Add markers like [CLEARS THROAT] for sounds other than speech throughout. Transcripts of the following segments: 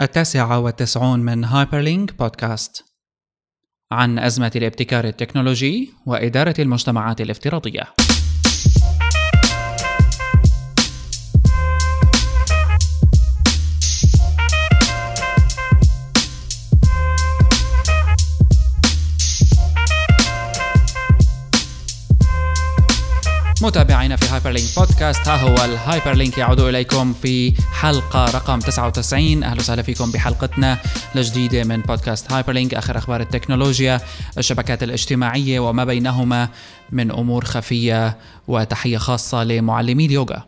التاسعة والتسعون من Hyperlink Podcast. عن أزمة الابتكار التكنولوجي وإدارة المجتمعات الافتراضية. متابعينا في Hyperlink Podcast ها هو ال Hyperlink يعود إليكم في حلقة رقم 99 أهلا وسهلا فيكم بحلقتنا الجديدة من بودكاست Hyperlink آخر أخبار التكنولوجيا الشبكات الاجتماعية وما بينهما من أمور خفية وتحية خاصة لمعلمي اليوغا.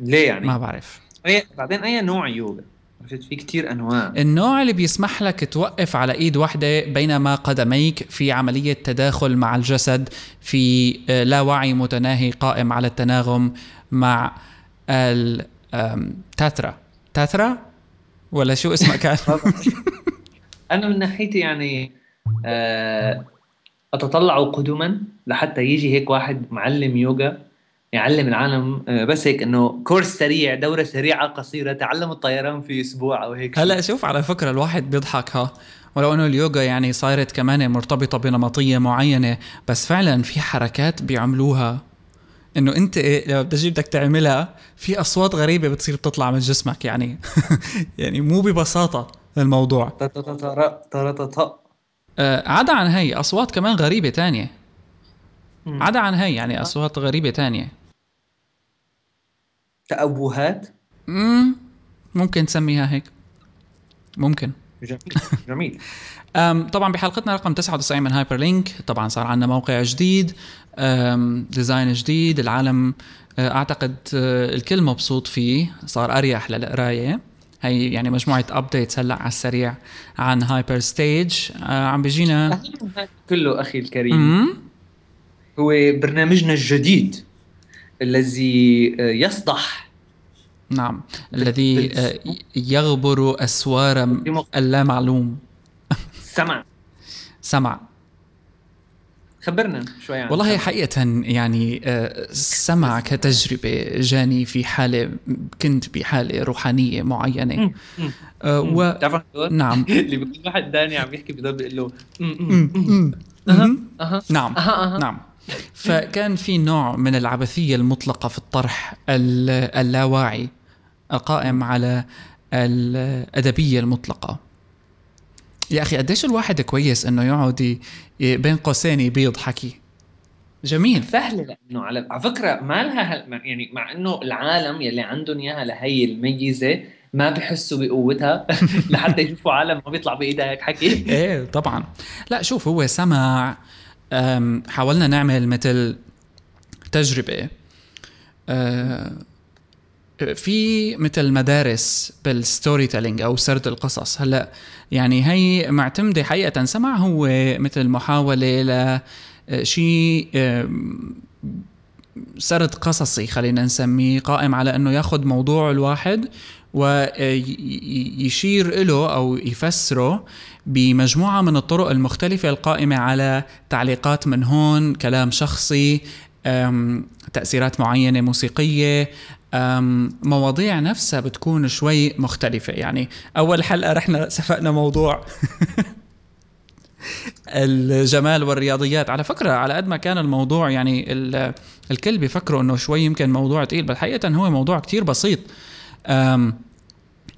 ليه يعني؟ ما بعرف. أي بعدين أي نوع يوغا؟ عرفت في كتير أنواع. النوع اللي بيسمح لك توقف على إيد واحدة بينما قدميك في عملية تداخل مع الجسد في آه، لا وعي متناهي قائم على التناغم مع التاترا تاترا. ولا شو اسمها كان [LAUGHS] أنا من ناحيتي يعني آه، أتطلع قدما لحتى يجي هيك واحد معلم يوغا. يعلم العالم آه، بس هيك إنه كورس سريع دورة سريعة قصيرة تعلم الطيران في أسبوع أو هيك هلا شوف على فكرة الواحد بيضحك ها. ولو إنه اليوغا يعني صارت كمان مرتبطة بنمطية معينة بس فعلا في حركات بيعملوها. إنه أنت لما بتجي بدك تعملها في أصوات غريبة بتصير بتطلع من جسمك يعني. [LAUGHS] يعني مو ببساطة الموضوع. آه، عدا عن هي أصوات كمان غريبة تانية. عدا عن هي يعني أصوات غريبة تانية. تابوهات امم ممكن تسميها هيك. ممكن. جميل. جميل. [LAUGHS] طبعا بحلقتنا رقم 99 من Hyperlink طبعا صار عندنا موقع جديد design جديد. العالم أه، أعتقد أه، الكل مبسوط فيه. صار أريح للقراية. هي يعني مجموعة updates هلأ على السريع عن هايبرستيج أه، عم بيجينا كله أخي الكريم. هو برنامجنا الجديد. الذي آه، يصدح. نعم الذي آه، يغبر أسوار اللامعلوم. سمع. سمع. خبرنا شوي عن والله حقيقة يعني آه، سمع كتجربة جاني في حالة كنت بحالة روحانية معينة. و... نعم. [LAUGHS] اللي بكل واحد داني عم يحكي بضل بيقول له نعم نعم. فكان في نوع من العبثية المطلقة في الطرح اللاواعي القائم على الأدبية المطلقة. يا أخي قديش الواحد كويس إنه يقعد بين قوسين يبيض حكي؟ جميل. سهلة لأنه على على فكرة ما لها هل... يعني مع إنه العالم يلي عندهم إياها لهي الميزة ما بحسوا بقوتها [LAUGHS] لحتى يشوفوا عالم ما بيطلع بإيدها هيك حكي. إيه طبعا. لا شوف هو سمع حاولنا نعمل مثل تجربة. أه، في مثل مدارس بال storytelling أو سرد القصص. هلأ يعني هي معتمدة حقيقة. سمع هو مثل محاولة ل شيء سرد قصصي خلينا نسميه قائم على إنه ياخذ موضوع الواحد ويشير له أو يفسره بمجموعة من الطرق المختلفة القائمة على تعليقات من هون كلام شخصي تأثيرات معينة موسيقية مواضيع نفسها بتكون شوي مختلفة. يعني أول حلقة رحنا سفقنا موضوع. [LAUGHS] الجمال والرياضيات. على فكرة على قد ما كان الموضوع يعني الكل بيفكروا إنه شوي يمكن موضوع تقيل بل حقيقة هو موضوع كتير بسيط.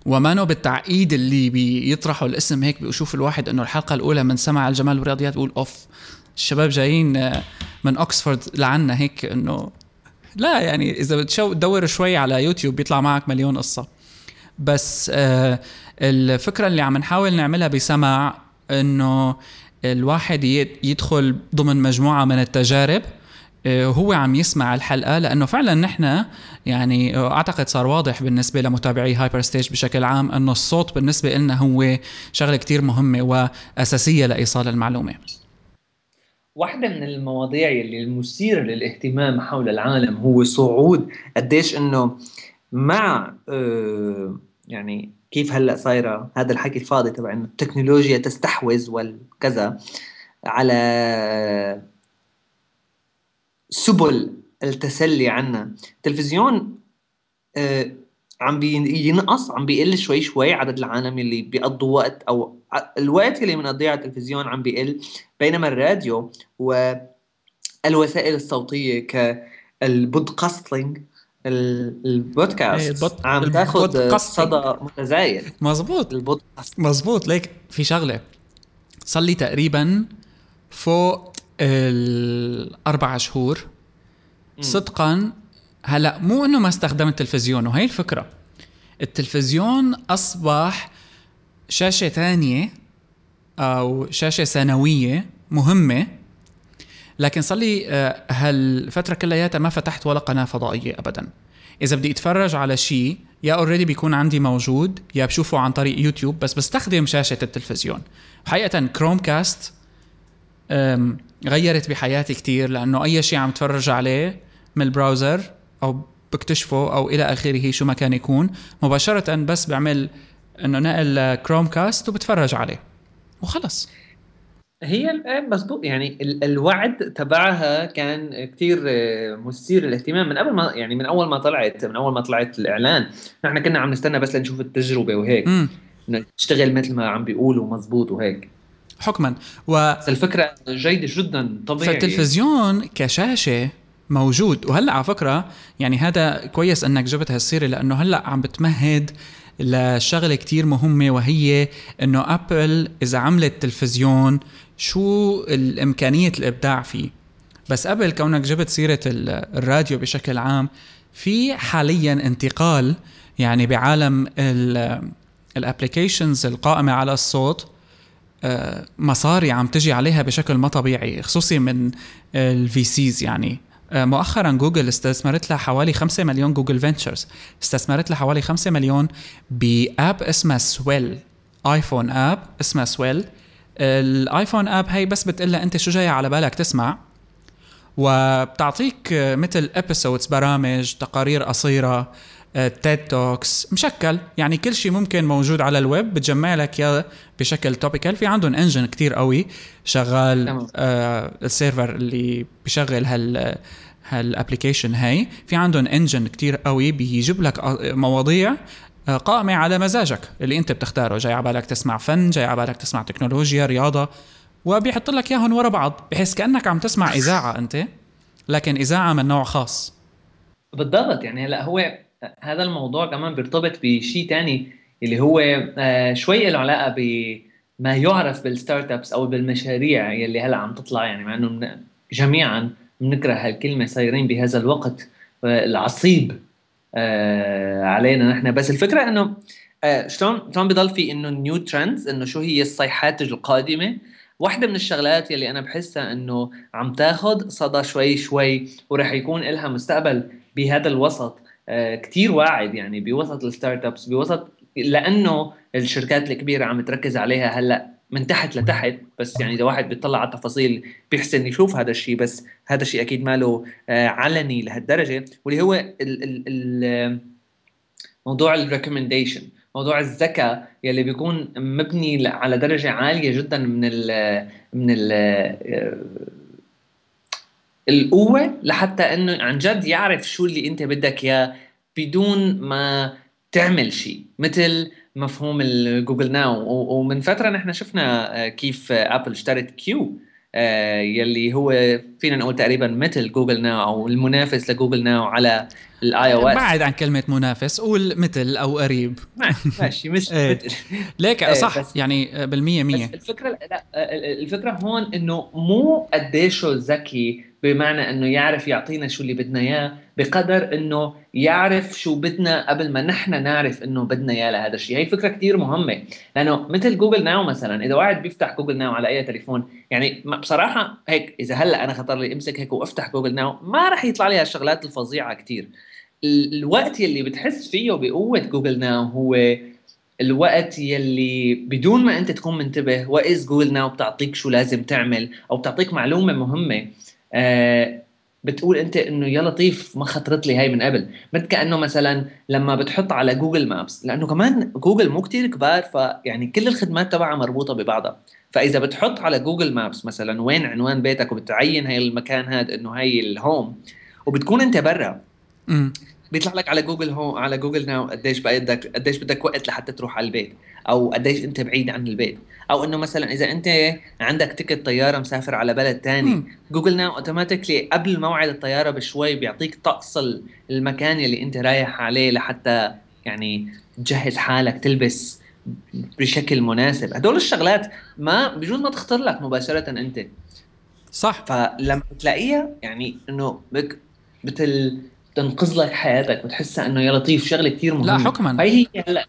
ومانو بالتعقيد اللي بيطرحوا الاسم هيك بيشوف الواحد إنه الحلقة الأولى من سمع الجمال والرياضيات بيقول أوف الشباب جايين آه، من اوكسفورد لعنا هيك إنه لا يعني إذا بتشو تدور شوي على يوتيوب بيطلع معك مليون قصة. بس آه الفكرة اللي عم نحاول نعملها بسمع إنه الواحد يدخل ضمن مجموعة من التجارب آه، هو عم يسمع الحلقة لأنه فعلا نحن يعني أعتقد صار واضح بالنسبة لمتابعي هايبر ستيج بشكل عام إنه الصوت بالنسبة لنا هو شغلة كتير مهمة وأساسية لإيصال المعلومة. واحدة من المواضيع اللي المثيرة للاهتمام حول العالم هو صعود قديش إنه مع آه، يعني كيف هلأ صايرة؟ هذا الحكي الفاضي تبع انه التكنولوجيا تستحوذ والكذا على سبل التسلي عنا. التلفزيون آه، عم بينقص عم بيقل شوي شوي عدد العالم اللي بيقضوا وقت أو الوقت اللي بنقضيه على التلفزيون عم بيقل بينما الراديو والوسائل الصوتية كالبودكاستنج البودكاست البود... عم تاخذ. صدى متزايد. مزبوط البودكاست. مزبوط ليك في شغلة. صار لي تقريبا فوق الأربع شهور. صدقا هلا مو إنه ما استخدمت التلفزيون وهي الفكرة. التلفزيون أصبح شاشة ثانية أو شاشة ثانوية مهمة. لكن صار لي آه، هالفتره كلياتها ما فتحت ولا قناة فضائية ابدا؟ إذا بدي أتفرج على شيء يا already بيكون عندي موجود يا بشوفه عن طريق يوتيوب بس بستخدم شاشة التلفزيون. حقيقة كروم كاست غيرت بحياتي كتير لأنه أي شيء عم تفرج عليه من البراوزر أو بكتشفه أو إلى آخره شو ما كان يكون مباشرة بس بعمل إنه نقل كروم كاست وبتفرج عليه. وخلص. هي ال- مزبوط يعني ال- الوعد تبعها كان كتير آه، مثير للاهتمام من قبل ما يعني من أول ما طلعت من أول ما طلعت الإعلان. نحن كنا عم نستنى بس لنشوف التجربة وهيك. إنه تشتغل مثل ما عم بيقولوا مزبوط وهيك. حكما. و الفكرة جيدة جدا طبيعي. فالتلفزيون كشاشة موجود. وهلأ على فكرة يعني هذا كويس إنك جبت هالسيرة لأنه هلأ عم بتمهد لشغلة كتير مهمة وهي إنه ابل إذا عملت تلفزيون شو الإمكانية الإبداع فيه؟ بس قبل كونك جبت سيرة ال- الراديو بشكل عام في حاليا انتقال يعني بعالم ال applications القائمة على الصوت آه، مصاري عم تجي عليها بشكل ما طبيعي خصوصي من ال VCs يعني. مؤخرا جوجل استثمرت لها حوالي 5 مليون Google Ventures. استثمرت لها حوالي 5 مليون ب app اسمها Swell iPhone app اسمها Swell. ال iPhone app هي بس بتقلها أنت شو جاي على بالك تسمع. وبتعطيك آه، مثل episodes برامج تقارير قصيرة. TED Talks مشكل. يعني كل شيء ممكن موجود على الويب بتجمع لك اياه بشكل topical في عندهم engine كتير قوي شغال. آه ال server اللي بيشغل هال هال application هاي. في عندهم engine كتير قوي بيجيب لك آه، مواضيع آه، قائمة على مزاجك اللي انت بتختاره. جاي على بالك تسمع فن جاي على بالك تسمع تكنولوجيا رياضة. وبيحط لك إياهم ورا بعض بحيث كأنك عم تسمع إذاعة أنت لكن إذاعة من نوع خاص. بالضبط. يعني هلا هو هذا الموضوع كمان بيرتبط بشيء تاني اللي هو آه، شوي له علاقه بما يعرف بال startups أو بالمشاريع يلي هلأ عم تطلع يعني مع إنه جميعا بنكره هالكلمة صايرين بهذا الوقت آه، العصيب آه، علينا نحن. بس الفكرة إنه شلون شلون بضل في إنه new trends إنه شو هي الصيحات القادمة؟ واحدة من الشغلات يلي أنا بحسها إنه عم تاخد صدى شوي شوي ورح يكون إلها مستقبل بهذا الوسط. كتير واعد يعني بوسط ال startups بوسط لأنه الشركات الكبيرة عم تركز عليها هلأ من تحت لتحت بس يعني إذا واحد بيطلع على التفاصيل بيحسن يشوف هذا الشيء بس هذا الشيء أكيد ما له آه، علني لهالدرجة واللي هو ال موضوع ال recommendation موضوع الذكاء يلي بيكون مبني على درجة عالية جدا من ال من ال القوة لحتى إنه عن جد يعرف شو اللي أنت بدك إياه بدون ما تعمل شيء مثل مفهوم ال Google Now ومن فترة نحن شفنا آه، كيف ابل اشترت كيو آه، يلي هو فينا نقول تقريبا مثل Google Now أو المنافس ل Google Now على ال iOS. بعد عن كلمة منافس قول مثل أو قريب. ماشي مش إيه. مثل ليك إيه، صح بس- يعني بالمية بس مية. الفكرة لا الفكرة هون إنه مو قديشه ذكي بمعنى إنه يعرف يعطينا شو اللي بدنا إياه بقدر إنه يعرف شو بدنا قبل ما نحن نعرف إنه بدنا إياه لهذا الشيء. هي فكرة كتير مهمة لأنه مثل Google Now مثلا إذا واحد بيفتح Google Now على أي تليفون يعني بصراحة هيك إذا هلأ أنا خطر لي أمسك هيك وأفتح Google Now ما راح يطلع لي هالشغلات الفظيعة كتير. ال- الوقت يلي بتحس فيه بقوه Google Now هو الوقت يلي بدون ما انت تكون منتبه واذ Google Now بتعطيك شو لازم تعمل أو بتعطيك معلومة مهمة. آه بتقول انت إنه يا لطيف ما خطرت لي هاي من قبل. مثل كأنه مثلا لما بتحط على Google Maps لأنه كمان جوجل مو كتير كبار فيعني كل الخدمات تبعها مربوطة ببعضها. فإذا بتحط على Google Maps مثلا وين عنوان بيتك وبتعين هاي المكان هذا إنه هاي ال home وبتكون انت برا. بيطلع لك على جوجل هو على Google Now قديش بدك قديش بدك وقت لحتى تروح على البيت أو قديش أنت بعيد عن البيت. أو إنه مثلا إذا أنت عندك ticket طيارة مسافر على بلد تاني Google Now automatically قبل موعد الطيارة بشوي بيعطيك طقس المكان اللي أنت رايح عليه لحتى يعني تجهز حالك تلبس بشكل مناسب. هدول الشغلات ما بجوز ما تخطر لك مباشرة أنت. صح. فلما تلاقيها يعني إنه بك بتل تنقذ لك حياتك بتحسها إنه يا لطيف شغلة كثير مهمة. لا حكما هي هي هلا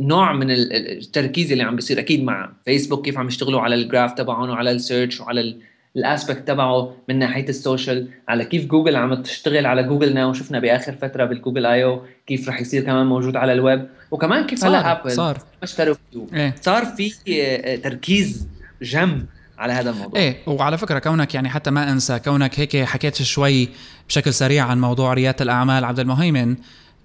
النوع من التركيز اللي عم بيصير أكيد مع فيسبوك كيف عم يشتغلوا على ال graph تبعهم وعلى ال search وعلى ال aspect تبعه من ناحية ال social على كيف جوجل عم تشتغل على Google Now شفنا بآخر فترة بالجوجل اي أو كيف رح يصير كمان موجود على الويب وكمان كيف هلا ابل صار. اشتروا إيه؟ صار في آه، تركيز جم على هذا الموضوع. إيه وعلى فكرة كونك يعني حتى ما أنسى كونك هيك حكيت شوي بشكل سريع عن موضوع ريادة الأعمال. عبد المهيمن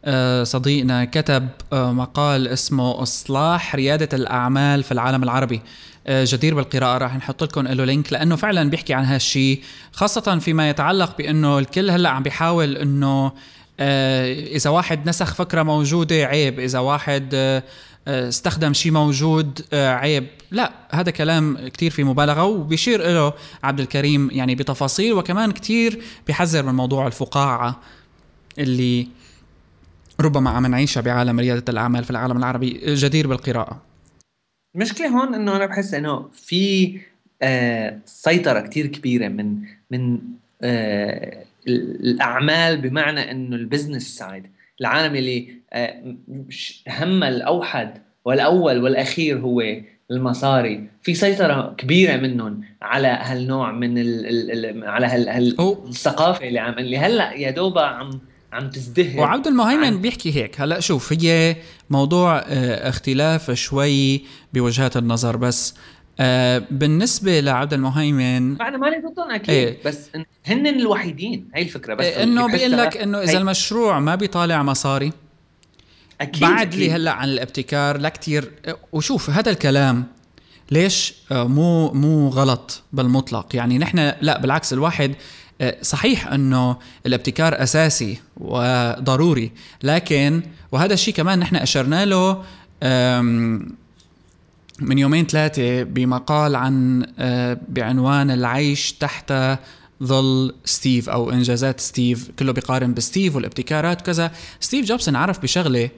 آه، صديقنا كتب آه، مقال اسمه إصلاح ريادة الأعمال في العالم العربي. آه، جدير بالقراءة راح نحط لكم له لينك لأنه فعلا بيحكي عن هالشيء خاصة فيما يتعلق بأنه الكل هلأ عم بيحاول أنه إذا واحد نسخ فكرة موجودة عيب. إذا واحد استخدم شيء موجود عيب. لا هذا كلام كتير في مبالغة وبيشير له عبد الكريم يعني بتفاصيل وكمان كتير بيحذر من موضوع الفقاعة اللي ربما عم نعيشها بعالم ريادة الأعمال في العالم العربي. جدير بالقراءة. المشكلة هون إنه أنا بحس إنه في آه سيطرة كتير كبيرة من من آه الأعمال بمعنى إنه ال business side العالم اللي آه هم الأوحد والأول والأخير هو المصاري. في سيطرة كبيرة منهم على هالنوع من ال ال على هال الثقافة اللي عم اللي هلأ يا دوبها عم عم تزدهر. وعبد المهيمن عن... بيحكي هيك هلأ شوف هي موضوع آه اختلاف شوي بوجهات النظر بس آه بالنسبة لعبد المهيمن أنا ماني ضدهم أكيد إيه. بس هن الوحيدين هي الفكرة بس إيه إنه بيقول لك إنه إذا هي... المشروع ما بيطالع مصاري أكيد بعد أكيد. لي هلأ عن الابتكار لا كتير. وشوف هذا الكلام ليش آه، مو مو غلط بالمطلق؟ يعني نحن لا بالعكس الواحد صحيح إنه الابتكار أساسي وضروري لكن وهذا الشيء كمان نحن أشرنا له من يومين ثلاثة بمقال عن أه، بعنوان العيش تحت ظل ستيف أو إنجازات ستيف كله بيقارن بستيف والابتكارات وكذا. ستيف جوبز عرف بشغلة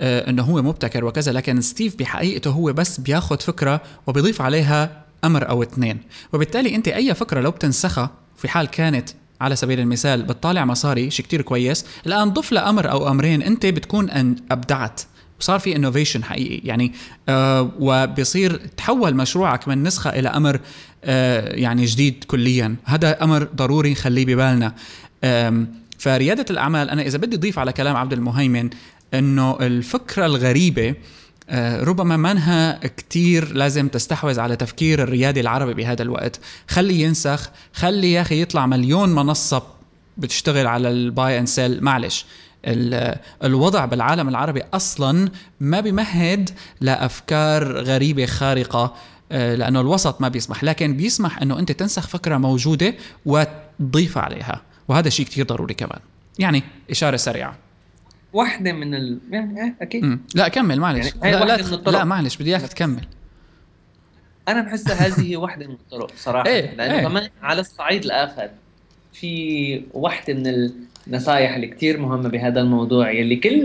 أه، إنه هو مبتكر وكذا لكن ستيف بحقيقته هو بس بياخذ فكرة وبيضيف عليها أمر أو اثنين. وبالتالي أنت أي فكرة لو بتنسخها في حال كانت على سبيل المثال بتطالع مصاري شيء كتير كويس. الآن ضف لها أمر أو أمرين أنت بتكون أن أبدعت. وصار في innovation حقيقي. يعني آه وبصير تحول مشروعك من نسخة إلى أمر آه يعني جديد كليا. هذا أمر ضروري نخليه ببالنا. فريادة الأعمال أنا إذا بدي أضيف على كلام عبد المهيمن إنه الفكرة الغريبة آه، ربما منها كتير لازم تستحوذ على تفكير الريادي العربي بهذا الوقت. خلي ينسخ خلي يا أخي يطلع مليون منصة بتشتغل على ال buy and sell معلش. الوضع بالعالم العربي أصلا ما بيمهد لأفكار غريبة خارقة آه، لأنه الوسط ما بيسمح. لكن بيسمح إنه أنت تنسخ فكرة موجودة وتضيف عليها وهذا شيء كتير ضروري كمان. يعني إشارة سريعة. واحدة من ال... يعني إيه أكيد. مم. لا كمل معلش. يعني لا لا, لا معلش بدي إياك تكمل. أنا بحسها هذه واحدة من الطرق صراحة. إيه؟ لأنه إيه؟ كمان على الصعيد الآخر. في واحدة من النصائح اللي كتير مهمة بهذا الموضوع يلي كل.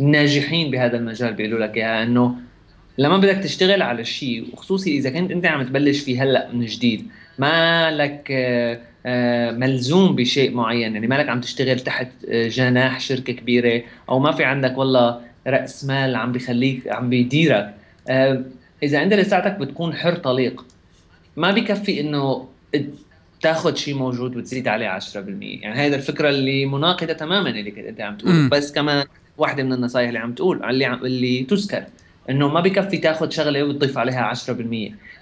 الناجحين بهذا المجال بيقولوا لك إياها إنه لما بدك تشتغل على الشيء وخصوصي إذا كنت أنت عم تبلش فيه هلأ من جديد ما لك آه، ملزوم بشيء معين يعني مالك عم تشتغل تحت آه، جناح شركة كبيرة أو ما في عندك والله رأس مال عم بيخليك عم بيديرك آه، إذا أنت لساتك بتكون حر طليق ما بكفي إنه تاخذ شيء موجود وتزيد عليه 10% يعني هذا الفكرة اللي مناقضة تماما اللي كنت أنت عم تقول. بس كمان واحدة من النصائح اللي عم تقول اللي عم اللي تذكر إنه ما بكفي تاخذ شغلة وتضيف عليها 10%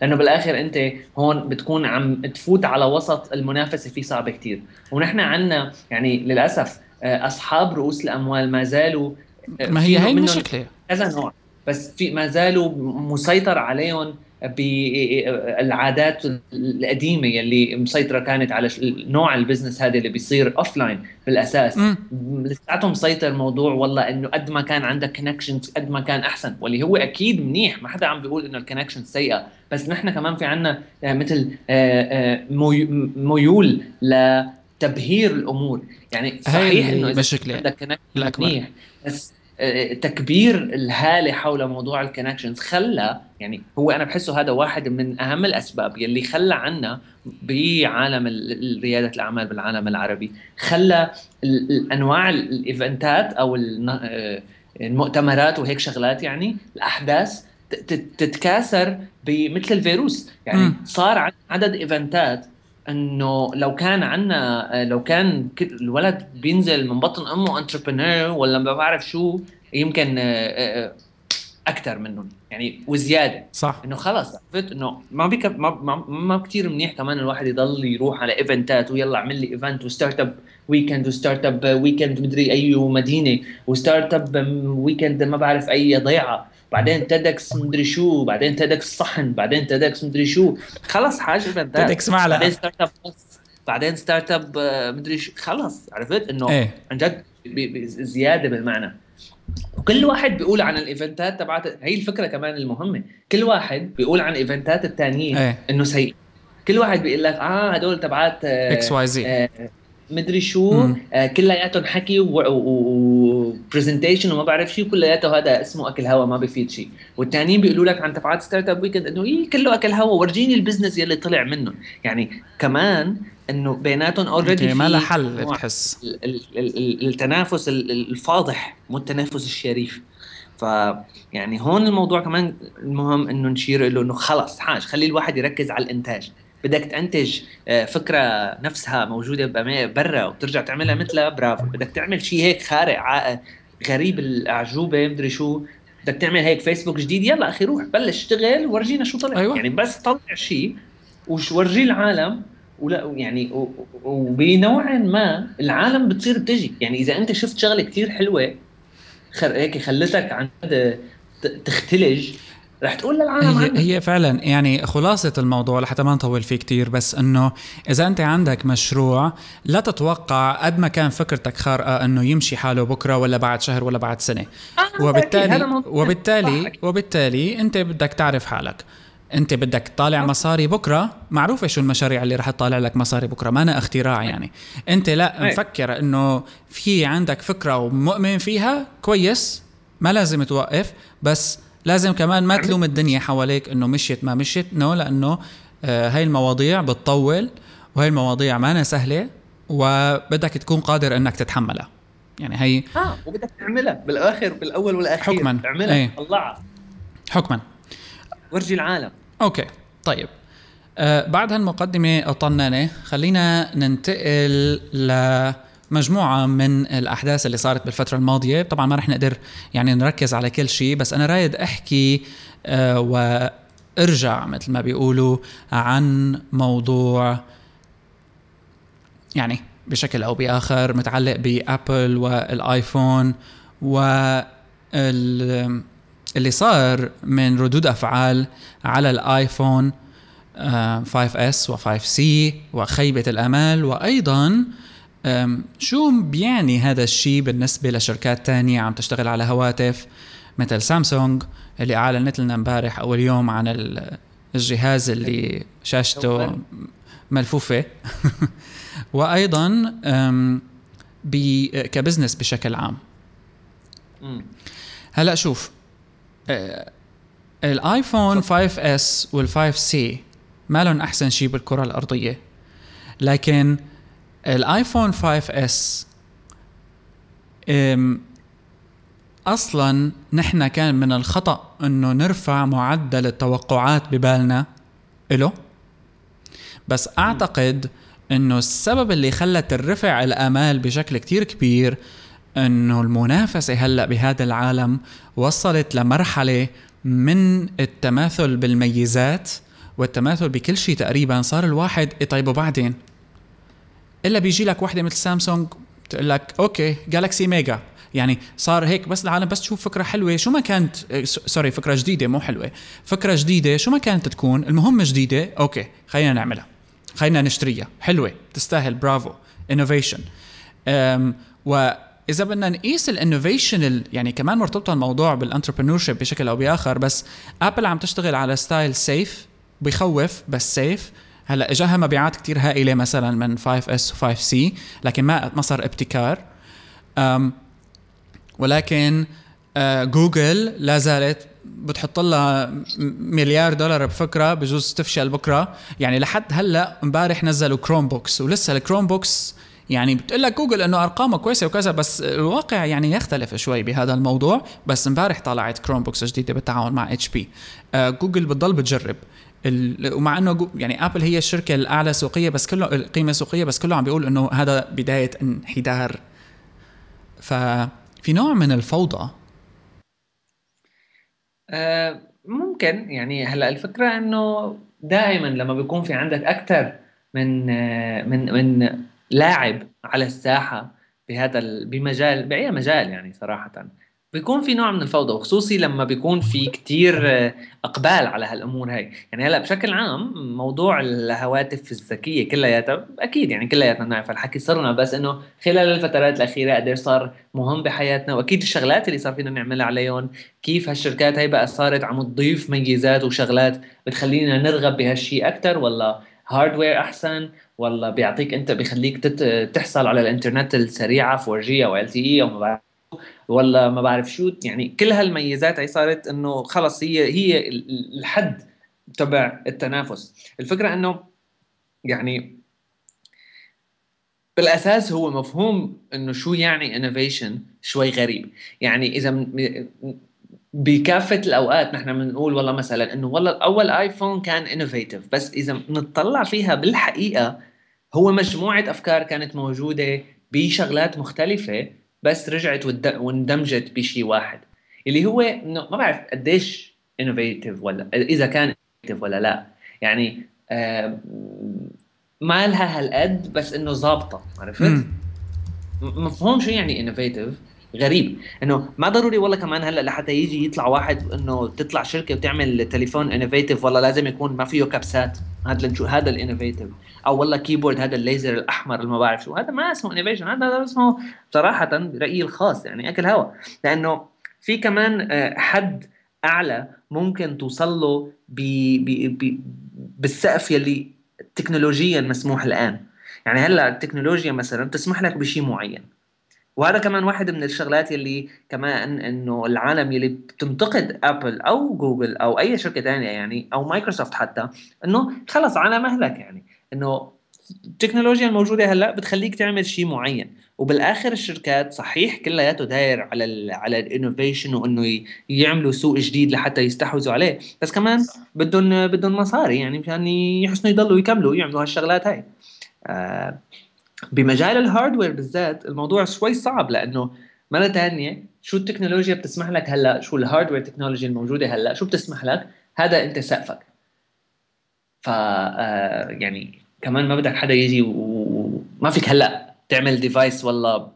لأنه بالآخر أنت هون بتكون عم تفوت على وسط المنافسة فيه صعبة كثير ونحن عندنا يعني للأسف آه، أصحاب رؤوس الأموال ما زالوا آه، ما هي هي المشكلة. كذا نوع. بس في ما زالوا مسيطر عليهم بالعادات القديمة يلي مسيطرة كانت على نوع ال business هذا اللي بيصير offline بالاساس لساته مسيطر موضوع والله إنه قد ما كان عندك connections قد ما كان أحسن واللي هو أكيد منيح ما حدا عم بيقول إنه ال connection سيئة. بس نحن كمان في عندنا آه، مثل آه، آه، ميول لتبهير الأمور. يعني صحيح إنه إذا عندك connection منيح بس تكبير الهالة حول موضوع ال connections خلى يعني هو أنا بحسه هذا واحد من أهم الأسباب يلي خلى عنا بعالم ريادة الأعمال بالعالم العربي. خلى أنواع الإيفنتات أو آه، المؤتمرات وهيك شغلات يعني الأحداث تتكاثر بمثل الفيروس. يعني صار عدد إيفنتات إنه لو كان عندنا لو كان الولد بينزل من بطن أمه entrepreneur ولا ما بعرف شو يمكن آه، آه، أكثر منهم يعني وزيادة. صح. إنه خلص عرفت؟ إنه ما بيك ما, ما, ما كثير منيح كمان الواحد يضل يروح على ايفنتات ويلا اعمل لي event و Startup Weekend و Startup Weekend مدري أي مدينة و Startup Weekend ما بعرف أي ضيعة. بعدين TEDx مدري شو بعدين TEDx صحن بعدين TEDx مدري شو. خلص حاجة TEDx معلقة. بعدين Startup بعدين Startup مدري شو. خلص عرفت؟ إنه إيه؟ عن جد زيادة بالمعنى. وكل واحد بيقول عن الإيفنتات تبعت هي الفكرة كمان المهمة. كل واحد بيقول عن إيفنتات الثانيين إيه؟ إنه سيء. كل واحد بيقول لك آه هدول تبعات XYZ مدري شو آه كلياتهم حكي و presentation وما بعرف شيء كلياته هذا اسمه أكل هوا ما بيفيد شيء والثانيين بيقولوا لك عن تبعات Startup Weekend إنه إيه كله أكل هوا ورجيني ال business يلي طلع منهم يعني كمان إنه بيناتهم already ما لها حل بتحس. التنافس الفاضح مو التنافس الشريف. فيعني هون الموضوع كمان المهم إنه نشير له إنه خلص حاج خلي الواحد يركز على الإنتاج. بدك تنتج آه، فكرة نفسها موجودة برا وترجع تعملها مثلها برافو. بدك تعمل شيء هيك خارق غريب الأعجوبة مدري شو. بدك تعمل هيك فيسبوك جديد يلا أخي روح بلش اشتغل ورجينا شو طلع. أيوة. يعني بس طلع شيء وورجيه العالم ولا يعني وبنوع ما العالم بتصير بتجي. يعني إذا أنت شفت شغلة كثير حلوة هيك خلتك عن تختلج رح تقول للعالم هي, هي فعلا يعني خلاصة الموضوع لحتى ما نطول فيه كتير بس إنه إذا أنت عندك مشروع لا تتوقع قد ما كان فكرتك خارقة إنه يمشي حاله بكرة ولا بعد شهر ولا بعد سنة. آه وبالتالي وبالتالي وبالتالي أنت بدك تعرف حالك. أنت بدك تطالع مصاري بكرة. معروفة شو المشاريع اللي رح تطالع لك مصاري بكرة ما أنا اختراع يعني. أنت لا مفكر إنه في عندك فكرة ومؤمن فيها كويس ما لازم توقف بس لازم كمان ما تلوم الدنيا حواليك إنه مشيت ما مشيت. no لأنه آه هاي المواضيع بتطول وهي المواضيع مانا سهلة وبدك تكون قادر إنك تتحملها. يعني هي آه وبدك تعملها بالآخر بالأول والأخير. حكما. اعملها إيه. طلعها حكما. ورجي العالم. okay. طيب. آه بعد هالمقدمة الطنانه خلينا ننتقل ل مجموعة من الأحداث اللي صارت بالفترة الماضية. طبعا ما رح نقدر يعني نركز على كل شيء بس أنا رايد أحكي آه وأرجع مثل ما بيقولوا عن موضوع يعني بشكل أو بآخر متعلق بأبل والآيفون و اللي صار من ردود أفعال على الآيفون 5S و 5C وخيبة الأمال وأيضا شو بيعني هذا الشيء بالنسبة لشركات تانية عم تشتغل على هواتف؟ مثل سامسونج اللي أعلنت لنا امبارح أو اليوم عن الجهاز اللي شاشته ملفوفة. [LAUGHS] وأيضا كبزنس بشكل عام. هلأ شوف الايفون 5S وال5C ما لهم أحسن شيء بالكرة الأرضية. لكن الآيفون 5S أصلا نحن كان من الخطأ إنه نرفع معدل التوقعات ببالنا. له بس أعتقد إنه السبب اللي خلى ترفع الآمال بشكل كتير كبير إنه المنافسة هلأ بهذا العالم وصلت لمرحلة من التماثل بالميزات والتماثل بكل شيء تقريبا صار الواحد إيه طيب وبعدين إلا بيجي لك وحدة مثل سامسونج تقول لك okay Galaxy Mega. يعني صار هيك بس العالم بس تشوف فكرة حلوة. شو ما كانت آه، sorry فكرة جديدة مو حلوة. فكرة جديدة شو ما كانت تكون المهم جديدة okay خلينا نعملها. خلينا نشتريها. حلوة تستاهل برافو. innovation وإذا بدنا نقيس ال innovation يعني كمان مرتبطة الموضوع بال entrepreneur بشكل أو بآخر بس ابل عم تشتغل على style safe بخوف بس safe هلا إجاها مبيعات كتير هائلة مثلا من 5S و 5C لكن ما ما صار ابتكار. أم ولكن آه جوجل لا زالت بتحط لها مليار دولار بفكرة بجوز تفشل بكرة. يعني لحد هلأ امبارح نزلوا Chromebooks ولسه ال Chromebooks يعني بتقول لك جوجل إنه أرقامه كويسة وكذا بس الواقع يعني يختلف شوي بهذا الموضوع. بس امبارح طلعت Chromebooks جديدة بالتعاون مع HP آه جوجل بتضل بتجرب. ومع إنه يعني Apple هي الشركة الأعلى سوقية بس كله القيمة السوقيه بس كله عم بيقول إنه هذا بداية انحدار. ففي نوع من الفوضى. آه ممكن. يعني هلأ الفكرة إنه دائما لما بيكون في عندك أكثر من آه من من لاعب على الساحة بهذا بمجال بأي مجال يعني صراحة. بيكون في نوع من الفوضى وخصوصي لما بيكون في كتير آه، إقبال على هالأمور هاي. يعني هلأ بشكل عام موضوع الهواتف الذكية كلياتها أكيد يعني كلياتنا بنعرف الحكي صرنا بس إنه خلال الفترات الأخيرة قديش صار مهم بحياتنا وأكيد الشغلات اللي صار فينا نعملها عليهم كيف هالشركات هاي بقى صارت عم تضيف ميزات وشغلات بتخلينا نرغب بهالشيء أكثر ولا hardware أحسن ولا بيعطيك أنت بيخليك تحصل على الإنترنت السريعة 4G أو LTE أو ما ولا ما بعرف شو يعني كل هالميزات هي صارت إنه خلص هي هي الحد تبع التنافس. الفكرة إنه يعني بالأساس هو مفهوم إنه شو يعني innovation شوي غريب. يعني إذا بكافة الأوقات نحن بنقول والله مثلا إنه والله اول ايفون كان innovative بس إذا بنطلع فيها بالحقيقة هو مجموعة أفكار كانت موجودة بشغلات مختلفة بس رجعت واندمجت بشيء واحد اللي هو إنه ما بعرف قديش innovative ولا إذا كان innovative ولا لا. يعني آه ما لها هالقد بس إنه ظابطة عرفت؟ مفهوم شو يعني innovative غريب. إنه ما ضروري والله كمان هلأ لحتى يجي يطلع واحد إنه تطلع شركة وتعمل تليفون innovative والله لازم يكون ما فيه كبسات هذا لنشو هذا ال innovative أو والله keyboard هذا الليزر الأحمر اللي ما بعرف شو. هذا ما اسمه innovation هذا اسمه صراحة برايي الخاص يعني أكل هوا. لأنه في كمان آه، حد أعلى ممكن توصل له بالسقف يلي تكنولوجيا مسموح الآن. يعني هلأ التكنولوجيا مثلا تسمح لك بشيء معين. وهذا كمان واحد من الشغلات يلي كمان إنه العالم يلي بتنتقد Apple أو جوجل أو أي شركة ثانية يعني أو مايكروسوفت حتى إنه خلص على مهلك يعني. إنه التكنولوجيا الموجودة هلأ بتخليك تعمل شيء معين. وبالآخر الشركات صحيح كلياته داير على ال على ال innovation وإنه يعملوا سوق جديد لحتى يستحوذوا عليه. بس كمان بدهم بدهم مصاري يعني مشان يحسنوا يضلوا يكملوا يعملوا هالشغلات هاي. آه بمجال ال hardware بالذات الموضوع شوي صعب لأنه مرة ثانية شو التكنولوجيا بتسمح لك هلأ؟ شو ال hardware technology الموجودة هلأ؟ شو بتسمح لك؟ هذا أنت سقفك. ف آه، يعني كمان ما بدك حدا يجي وما فيك هلأ تعمل device والله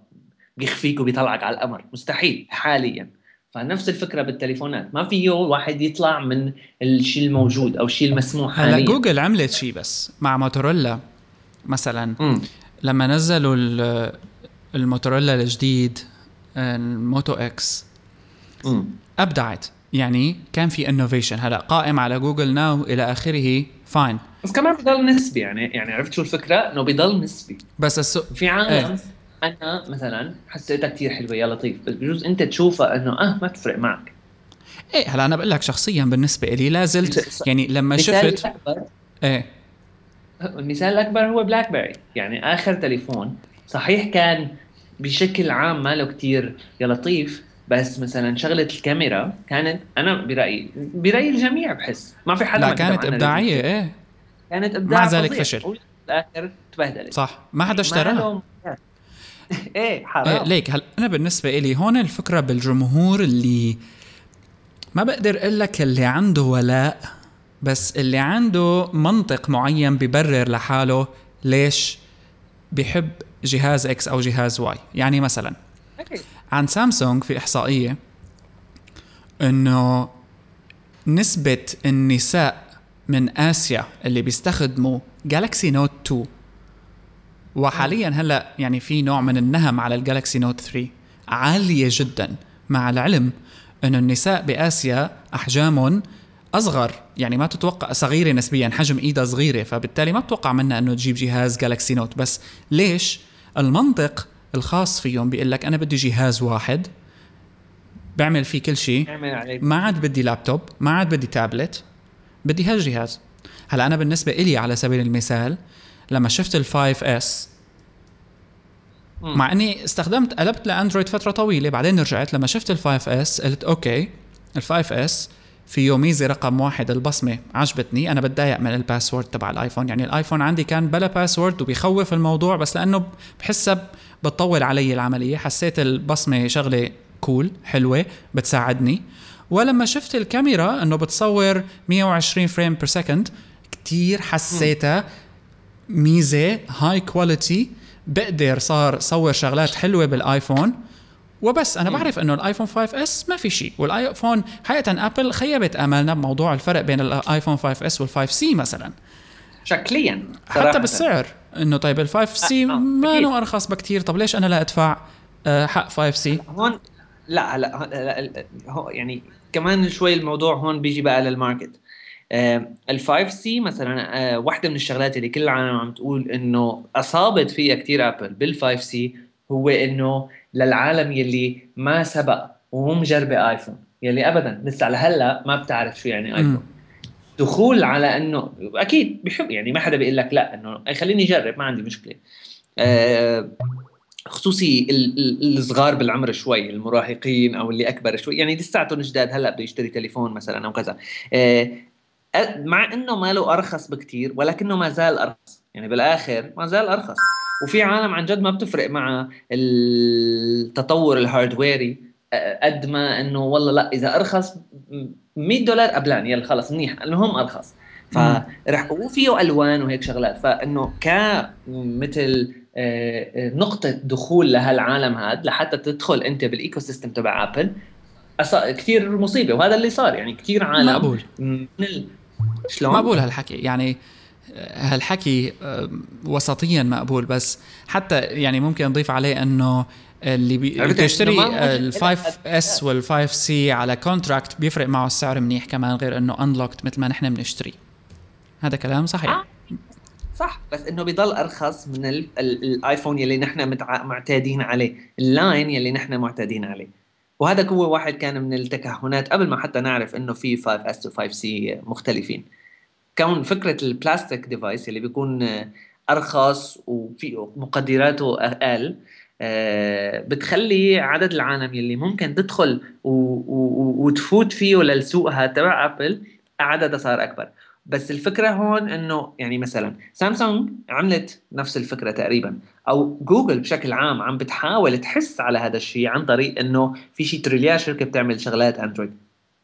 بيخفيك وبيطلعك على القمر. مستحيل حاليا. فنفس الفكرة بالتليفونات. ما فيه واحد يطلع من الشيء الموجود أو الشيء المسموح هلأ جوجل عملت شيء بس مع موتورولا مثلا. م. لما نزلوا الموتورولا الجديد ال Moto X م. أبدعت. يعني كان في innovation هلا قائم على Google Now إلى آخره fine بس كمان بضل نسبي. يعني يعني عرفت شو الفكرة؟ إنه بضل نسبي. بس السوق في عالم إيه. أنا مثلا حسيتها كثير حلوة. يا لطيف بس بجوز أنت تشوفها إنه آه ما تفرق معك. إيه هلا أنا بقول لك شخصيا بالنسبة لي لا زلت. يعني لما شفت إيه. المثال الأكبر هو بلاك بيري يعني آخر تليفون صحيح كان بشكل عام ما له كثير يا لطيف بس مثلا شغلة الكاميرا كانت أنا برأيي برأيي الجميع بحس. ما في حدا لا كانت إبداعية إيه. كانت إبداع مع ذلك فشل. بالاخر تبهدلت. صح. ما حدا اشتراها. [LAUGHS] إيه حرام. إيه ليك هل أنا بالنسبة لي هون الفكرة بالجمهور اللي ما بقدر أقول لك اللي عنده ولاء. بس اللي عنده منطق معين ببرر لحاله ليش بحب جهاز X أو جهاز Y يعني مثلا عن سامسونج في إحصائية إنه نسبة النساء من آسيا اللي بيستخدموا Galaxy Note 2 وحاليا هلأ يعني في نوع من النهم على ال Galaxy Note 3 عالية جدا مع العلم إنه النساء بآسيا أحجامهم أصغر يعني ما تتوقع صغيرة نسبيا حجم إيدها صغيرة فبالتالي ما بتوقع منها إنه تجيب جهاز Galaxy Note بس ليش؟ المنطق الخاص فيهم بيقول لك أنا بدي جهاز واحد بعمل فيه كل شيء ما عاد بدي لابتوب ما عاد بدي تابلت بدي هالجهاز. هلا أنا بالنسبة إلي على سبيل المثال لما شفت ال 5S مع إني استخدمت قلبت لأندرويد فترة طويلة بعدين رجعت لما شفت ال 5S قلت okay ال 5S فيه ميزه رقم واحد البصمة. عجبتني. أنا بتضايق من ال password تبع الايفون يعني الايفون عندي كان بلا password وبيخوف الموضوع بس لأنه بحسها بتطول علي العملية. حسيت البصمة شغلة cool حلوة بتساعدني. ولما شفت الكاميرا إنه بتصور 120 frame per second كثير حسيتها ميزة هاي quality بقدر صار صور شغلات حلوة بال iPhone. وبس أنا بعرف إنه ال iPhone 5S ما في شيء وال iPhone حقيقه Apple خيبت أملنا بموضوع الفرق بين ال iPhone 5S وال 5C مثلا. شكليا حتى بالسعر إنه طيب ال 5C آه، ما انه أرخص بكثير طب ليش أنا لا أدفع آه، حق 5C؟ هون لا هلا يعني كمان شوي الموضوع هون بيجي بقى لل market. ال 5C مثلا آه، واحدة من الشغلات اللي كل العالم عم تقول إنه أصابت فيها كثير Apple بال 5C هو إنه للعالم يلي ما سبق ومو مجربه iPhone يلي ابدا لسه لهلا ما بتعرف شو يعني iPhone. دخول على إنه أكيد بحب يعني ما حدا بيقول لك لأ إنه خليني أجرب ما عندي مشكلة. آه خصوصي الصغار بالعمر شوي المراهقين أو اللي أكبر شوي يعني لساتهم جداد هلأ بده يشتري تليفون مثلا أو كذا. آه مع إنه ماله أرخص بكتير ولكنه ما زال أرخص. يعني بالآخر ما زال أرخص. وفي عالم عن جد ما بتفرق مع التطور الهاردويري قد ما إنه والله لا إذا أرخص 100 دولار قبلان يلا خلص منيح المهم أرخص. فرح وفيه ألوان وهيك شغلات فإنه كمثل نقطة دخول لهالعالم هذا لحتى تدخل أنت بال ecosystem تبع آبل كثير مصيبة وهذا اللي صار يعني كثير عالم مقبول. من شلون؟ مقبول هالحكي يعني هالحكي وسطيا مقبول بس حتى يعني ممكن نضيف عليه إنه اللي بيشتري ال 5S وال 5C على contract بيفرق معه السعر منيح كمان غير إنه unlocked مثل ما نحن بنشتري. هذا كلام صحيح؟ آه. صح بس إنه بيضل أرخص من الآيفون يلي نحن معتادين عليه ال line يلي نحن معتادين عليه. وهذا هو واحد كان من التكهنات قبل ما حتى نعرف إنه في 5S و 5C مختلفين. كون فكرة ال plastic device اللي بيكون أرخص وفي مقدراته أقل آه، بتخلي عدد العالم يلي ممكن تدخل وتفوت فيه للسوق هذا تبع ابل عددها صار أكبر. بس الفكرة هون إنه يعني مثلا سامسونج عملت نفس الفكرة تقريبا أو جوجل بشكل عام عم بتحاول تحس على هذا الشيء عن طريق إنه في شيء تريليار شركة بتعمل شغلات اندرويد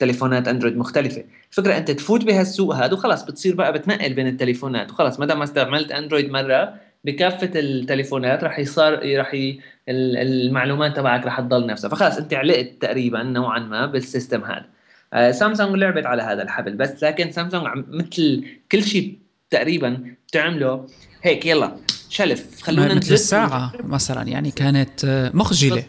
تليفونات أندرويد مختلفة. الفكرة أنت تفوت بهالسوق هذا وخلص بتصير بقى بتنقل بين التليفونات. وخلص ما دام ما استعملت أندرويد مرة بكافة التليفونات رح يصير رح ي... المعلومات تبعك رح تضل نفسها. فخلص أنت علقت تقريبا نوعا ما بالسيستم هذا. آه سامسونج لعبت على هذا الحبل بس لكن سامسونج مثل كل شيء تقريبا بتعمله. هيك يلا شلف خلونا مثل الساعة مثلا يعني كانت آه، مخجلة.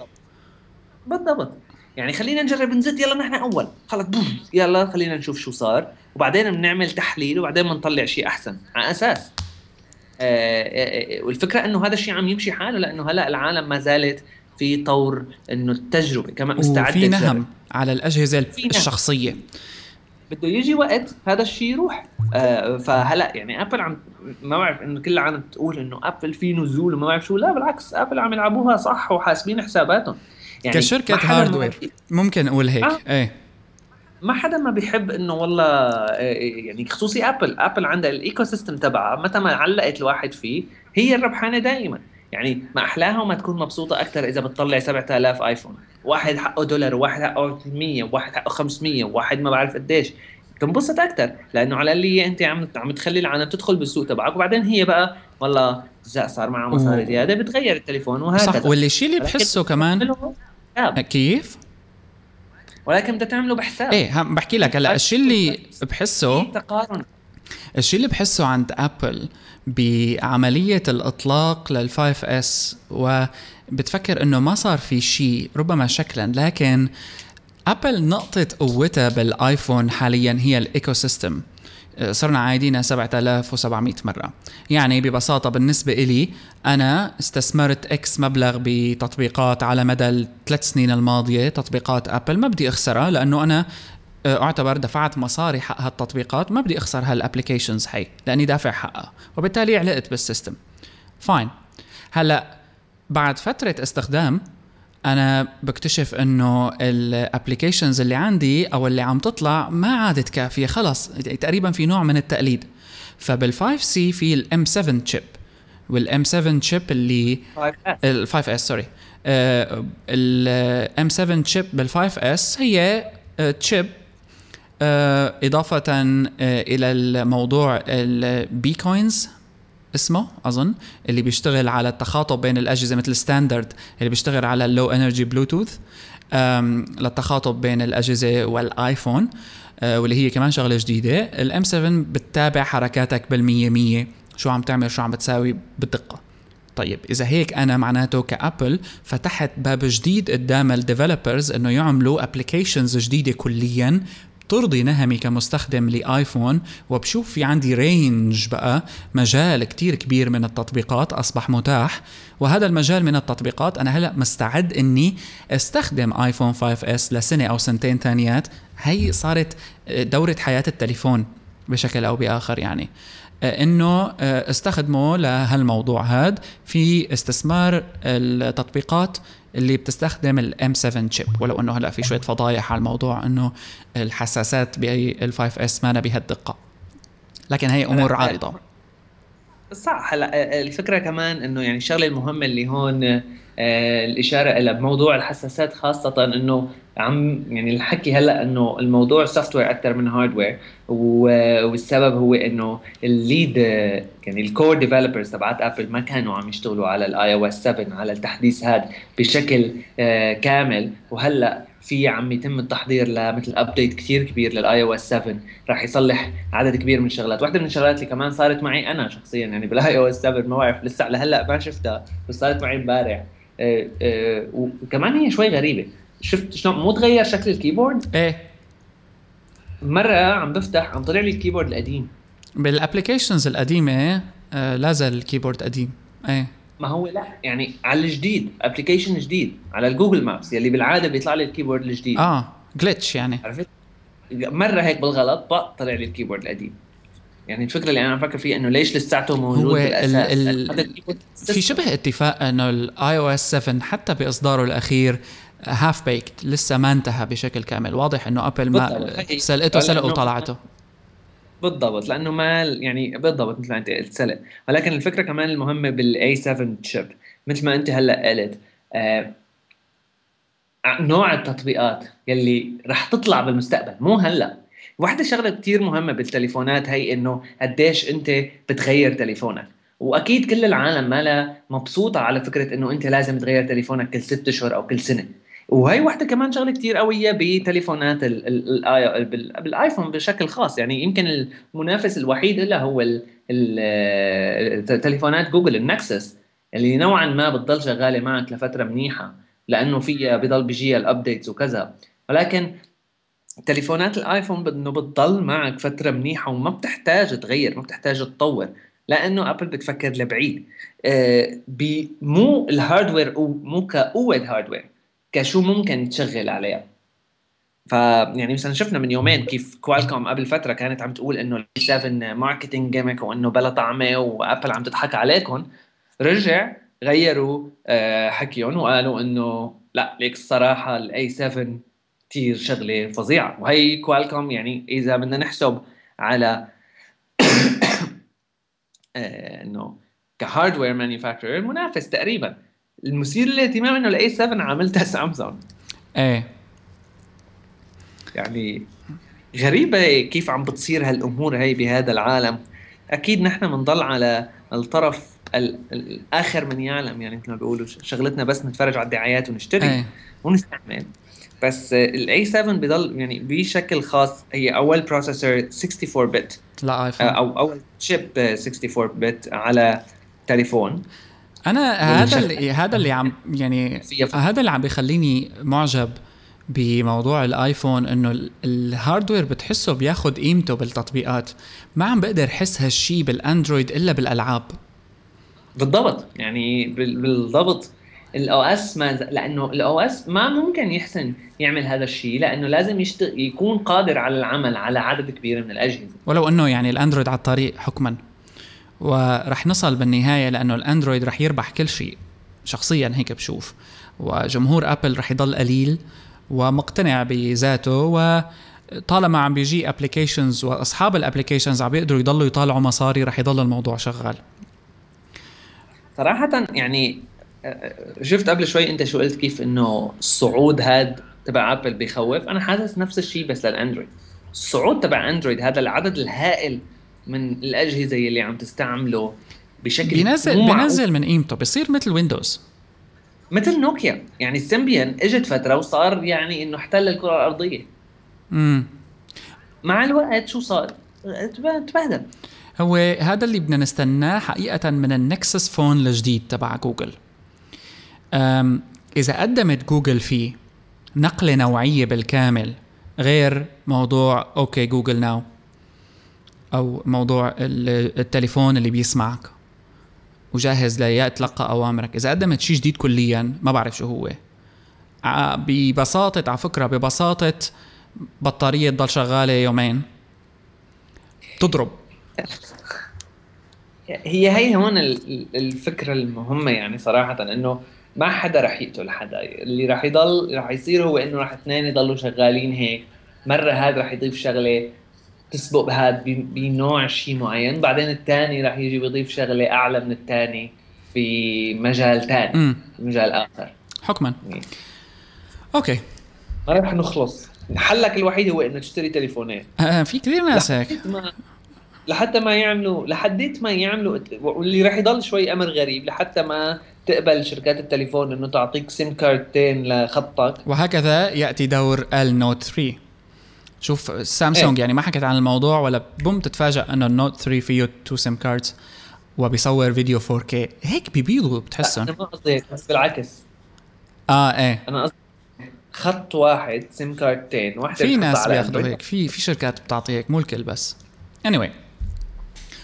بالضبط. يعني خلينا نجرب نزت يلا نحن أول. خلص بوم. يلا خلينا نشوف شو صار. وبعدين بنعمل تحليل وبعدين بنطلع شيء أحسن. على أساس. آه, آه،, آه، والفكرة إنه هذا الشيء عم يمشي حاله لأنه هلأ العالم ما زالت في طور إنه التجربة كمان مستعدة وفي نهم على الأجهزة الشخصية. بده يجي وقت هذا الشيء يروح. آه فهلأ يعني ابل عم ما بعرف إنه كل العالم تقول إنه ابل في نزول وما بعرف شو. لا بالعكس ابل عم يلعبوها صح وحاسبين حساباتهم. يعني كشركة hardware ممكن أقول هيك. آه. إيه. ما حدا ما بيحب إنه والله آه، يعني خصوصي ابل ابل عندها ال ecosystem تبعها متى ما علقت الواحد فيه هي الربحانة دائما يعني ما أحلاها وما تكون مبسوطة أكثر إذا بتطلع 7000 آيفون. واحد حقه دولار وواحد حقه 100 وواحد حقه 500 وواحد ما بعرف قديش. تنبسط أكثر لأنه على اللي أنت عم عم تخلي العالم تدخل بالسوق تبعك. وبعدين هي بقى والله صار معها مصاري زيادة بتغير التليفون وهكذا. صح واللي الشيء اللي بحسه كمان بحساب. كيف؟ ولكن بدها تعمله بحساب. إيه هم بحكي لك هلا الشيء اللي بحسه تقارن. الشيء اللي بحسه عند أبل بعملية الإطلاق لل 5S وبتفكر إنه ما صار في شيء ربما شكلا لكن أبل نقطة قوتها بالآيفون حاليا هي ال ecosystem صرنا عايدينها 7700 مرة. يعني ببساطة بالنسبة إلي أنا استثمرت X مبلغ بتطبيقات على مدى الثلاث سنين الماضية تطبيقات أبل ما بدي أخسرها لأنه أنا آه، أعتبر دفعت مصاري حق هالتطبيقات. ما بدي أخسر هال applications هي لأني دافع حقها. وبالتالي علقت بال system. fine هلأ بعد فترة استخدام أنا بكتشف إنه ال applications اللي عندي أو اللي عم تطلع ما عادت كافية. خلص تقريبا في نوع من التقليد. فبال 5C في ال M7 chip وال M7 chip اللي ال 5S sorry ال M7 chip بال 5S هي chip آه، إضافة آه، إلى الموضوع ال beacons اسمه أظن اللي بيشتغل على التخاطب بين الأجهزة مثل standard اللي بيشتغل على ال low energy Bluetooth للتخاطب بين الأجهزة والآيفون آه، واللي هي كمان شغلة جديدة. ال M7 بتتابع حركاتك بالمية مية شو عم تعمل شو عم بتساوي بالدقة. طيب إذا هيك أنا معناته كأبل فتحت باب جديد قدام ال developers إنه يعملوا applications جديدة كليا ترضي نهمي كمستخدم لآيفون؟ وبشوف في عندي range بقى مجال كتير كبير من التطبيقات أصبح متاح. وهذا المجال من التطبيقات أنا هلأ مستعد إني أستخدم آيفون 5S لسنة أو سنتين ثانيات. هي صارت دورة حياة التليفون بشكل أو بآخر يعني. إنه استخدمه لهالموضوع هذا في استثمار التطبيقات اللي بتستخدم ال M7 chip ولو إنه هلأ في شوية فضايح على الموضوع إنه الحساسات بال 5S ما بهالدقة. لكن هي أمور عارضة. صح هلأ الفكرة كمان إنه يعني الشغلة المهمة اللي هون الإشارة إلى بموضوع الحساسات خاصة إنه عم يعني الحكي هلأ إنه الموضوع software أكثر من hardware والسبب هو إنه ال lead يعني ال core developers تبعت ابل ما كانوا عم يشتغلوا على ال iOS 7 على التحديث هذا بشكل آه، كامل. وهلأ في عم يتم التحضير لمثل update كثير كبير لل iOS 7 راح يصلح عدد كبير من الشغلات، واحدة من الشغلات اللي كمان صارت معي أنا شخصيا يعني بال iOS 7 ما بعرف لسه لهلأ ما شفتها بس صارت معي امبارح. آه، آه، وكمان هي شوي غريبة. شفت شلون؟ مو تغير شكل ال keyboard؟ إيه. مرة عم بفتح عم طلع لي ال keyboard القديم. بال applications القديمة آه لا زال ال keyboard قديم. إيه. ما هو لا يعني على الجديد application جديد على ال Google Maps يلي بالعادة بيطلع لي ال keyboard الجديد. آه glitch يعني. عرفت؟ مرة هيك بالغلط طلع لي ال keyboard القديم. يعني الفكرة اللي أنا عم فكر فيها إنه ليش لساته موجود هو بالأساس؟ ال ال في شبه اتفاق إنه ال iOS 7 حتى بإصداره الأخير half baked لسه ما انتهى بشكل كامل. واضح إنه ابل ما سلقته سلق وطلعته. بالضبط. لأنه ما يعني بالضبط مثل ما أنت قلت سلق. ولكن الفكرة كمان المهمة بال A7 chip مثل ما أنت هلأ قلت آه نوع التطبيقات يلي رح تطلع بالمستقبل مو هلأ. واحدة شغلة كتير مهمة بالتليفونات هي إنه قديش أنت بتغير تليفونك. وأكيد كل العالم مالها مبسوطة على فكرة إنه أنت لازم تغير تليفونك كل ست اشهر أو كل سنة. وهي واحدة كمان شغلة كتير قوية بتليفونات بالآيفون بشكل خاص. يعني يمكن المنافس الوحيد لها هو تليفونات جوجل ال Nexus اللي نوعا ما بتضل شغالة معك لفترة منيحة لأنه فيها بضل بيجيها ال updates وكذا. ولكن تليفونات الآيفون انه بتضل معك فترة منيحة وما بتحتاج تغير ما بتحتاج تطور لأنه ابل بتفكر لبعيد. آه مو ال hardware مو كقوة hardware كشو ممكن تشغل عليها. فيعني مثلا شفنا من يومين كيف كوالكوم قبل فترة كانت عم تقول إنه ال A7 marketing gimmick وإنه بلا طعمة وابل عم تضحك عليكم رجع غيروا آه حكيهم وقالوا إنه لا ليك الصراحة ال A7 كثير شغلة فظيعة. وهي كوالكوم يعني إذا بدنا نحسب على [COUGHS] آه، إنه ك hardware manufacturer منافس تقريبا. المثير للاهتمام إنه ال A7 عملتها سامسونج إيه. يعني غريبة كيف عم بتصير هالأمور هي بهذا العالم. أكيد نحن بنضل على الطرف الآخر من يعلم. يعني مثل ما بيقولوا شغلتنا بس نتفرج على الدعايات ونشتري أي. ونستعمل. بس ال A7 بضل يعني بشكل خاص هي أول processor 64 bit لا ايفون أو أول chip 64 bit على تليفون. أنا هذا اللي هذا اللي عم [LAUGHS] يعني هذا اللي عم بيخليني معجب بموضوع الايفون إنه ال- ال hardware بتحسه بياخد قيمته بالتطبيقات. ما عم بقدر أحس هالشي بالأندرويد إلا بالألعاب. بالضبط. يعني بال- بالضبط. ال OS ما ز- لأنه ال OS ما ممكن يحسن يعمل هذا الشيء لأنه لازم يشتغل يكون قادر على العمل على عدد كبير من الأجهزة. ولو إنه يعني الاندرويد على الطريق حكما. ورح نصل بالنهاية لأنه الاندرويد رح يربح كل شيء شخصيا هيك بشوف. وجمهور ابل رح يضل قليل ومقتنع بذاته وطالما عم بيجي applications وأصحاب ال applications عم بيقدروا يضلوا يطالعوا مصاري رح يضل الموضوع شغال. صراحة يعني شفت قبل شوي انت شو قلت كيف انه الصعود هاد تبع ابل بخوف؟ أنا حاسس نفس الشيء بس للأندرويد. الصعود تبع أندرويد هذا العدد الهائل من الأجهزة اللي عم تستعمله بشكل بينزل. بينزل من قيمته بيصير مثل ويندوز مثل نوكيا يعني ال Symbian إجت فترة وصار يعني إنه احتل الكرة الأرضية. امم مع الوقت شو صار؟ تب- تبهدل. هو هذا اللي بدنا نستناه حقيقة من ال Nexus phone الجديد تبع جوجل إذا قدمت جوجل فيه نقلة نوعية بالكامل غير موضوع OK Google Now أو موضوع ال- التليفون اللي بيسمعك وجاهز ليتلقى أوامرك. إذا قدمت شيء جديد كليا ما بعرف شو هو. ببساطة على فكرة ببساطة بطارية تضل شغالة يومين. تضرب. هي هي هون ال- ال- الفكرة المهمة يعني صراحة إنه ما حدا رح يقتل حدا. اللي رح يضل رح يصير هو إنه رح اثنين يضلوا شغالين هيك. مرة هذا رح يضيف شغلة تسبق ب- بنوع شيء معين. بعدين الثاني رح يجي بيضيف شغلة أعلى من الثاني بمجال ثاني بمجال آخر. حكما. okay. ما رح نخلص. حلك الوحيد هو إنه تشتري تليفونين. آه في كثير ناس هيك. لحتى ما يعملوا لحديت ما يعملوا واللي راح يضل شوي أمر غريب. لحتى ما تقبل شركات التليفون إنه تعطيك SIM كارتين لخطك. وهكذا يأتي دور ال Note 3 شوف سامسونج إيه. يعني ما حكت عن الموضوع ولا بوم تتفاجئ إنه ال Note 3 فيه two SIM cards وبيصور فيديو 4K هيك بيبيضوا بتحسهم أنا ما قصدي بس بالعكس. آه إيه. أنا قصدي خط واحد SIM كارتين واحدة في ناس بياخذوا. هيك في في شركات بتعطي هيك مو الكل بس. Anyway.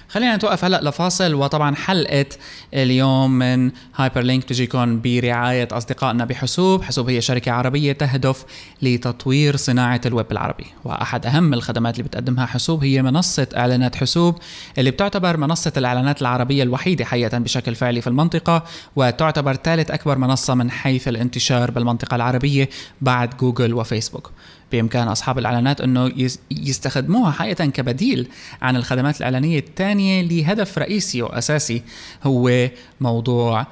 خلينا نتوقف هلا لفاصل وطبعا حلقة اليوم من هايبر لينك تجيكم برعاية أصدقائنا بحسوب، حسوب هي شركة عربية تهدف لتطوير صناعة الويب العربي، وأحد أهم الخدمات اللي بتقدمها حسوب هي منصة إعلانات حسوب اللي بتعتبر منصة الإعلانات العربية الوحيدة حقيقة بشكل فعلي في المنطقة، وتعتبر ثالث أكبر منصة من حيث الانتشار بالمنطقة العربية بعد جوجل وفيسبوك. بإمكان أصحاب الإعلانات أنه يس- يستخدموها حقيقة كبديل عن الخدمات الإعلانية الثانية لهدف رئيسي وأساسي هو موضوع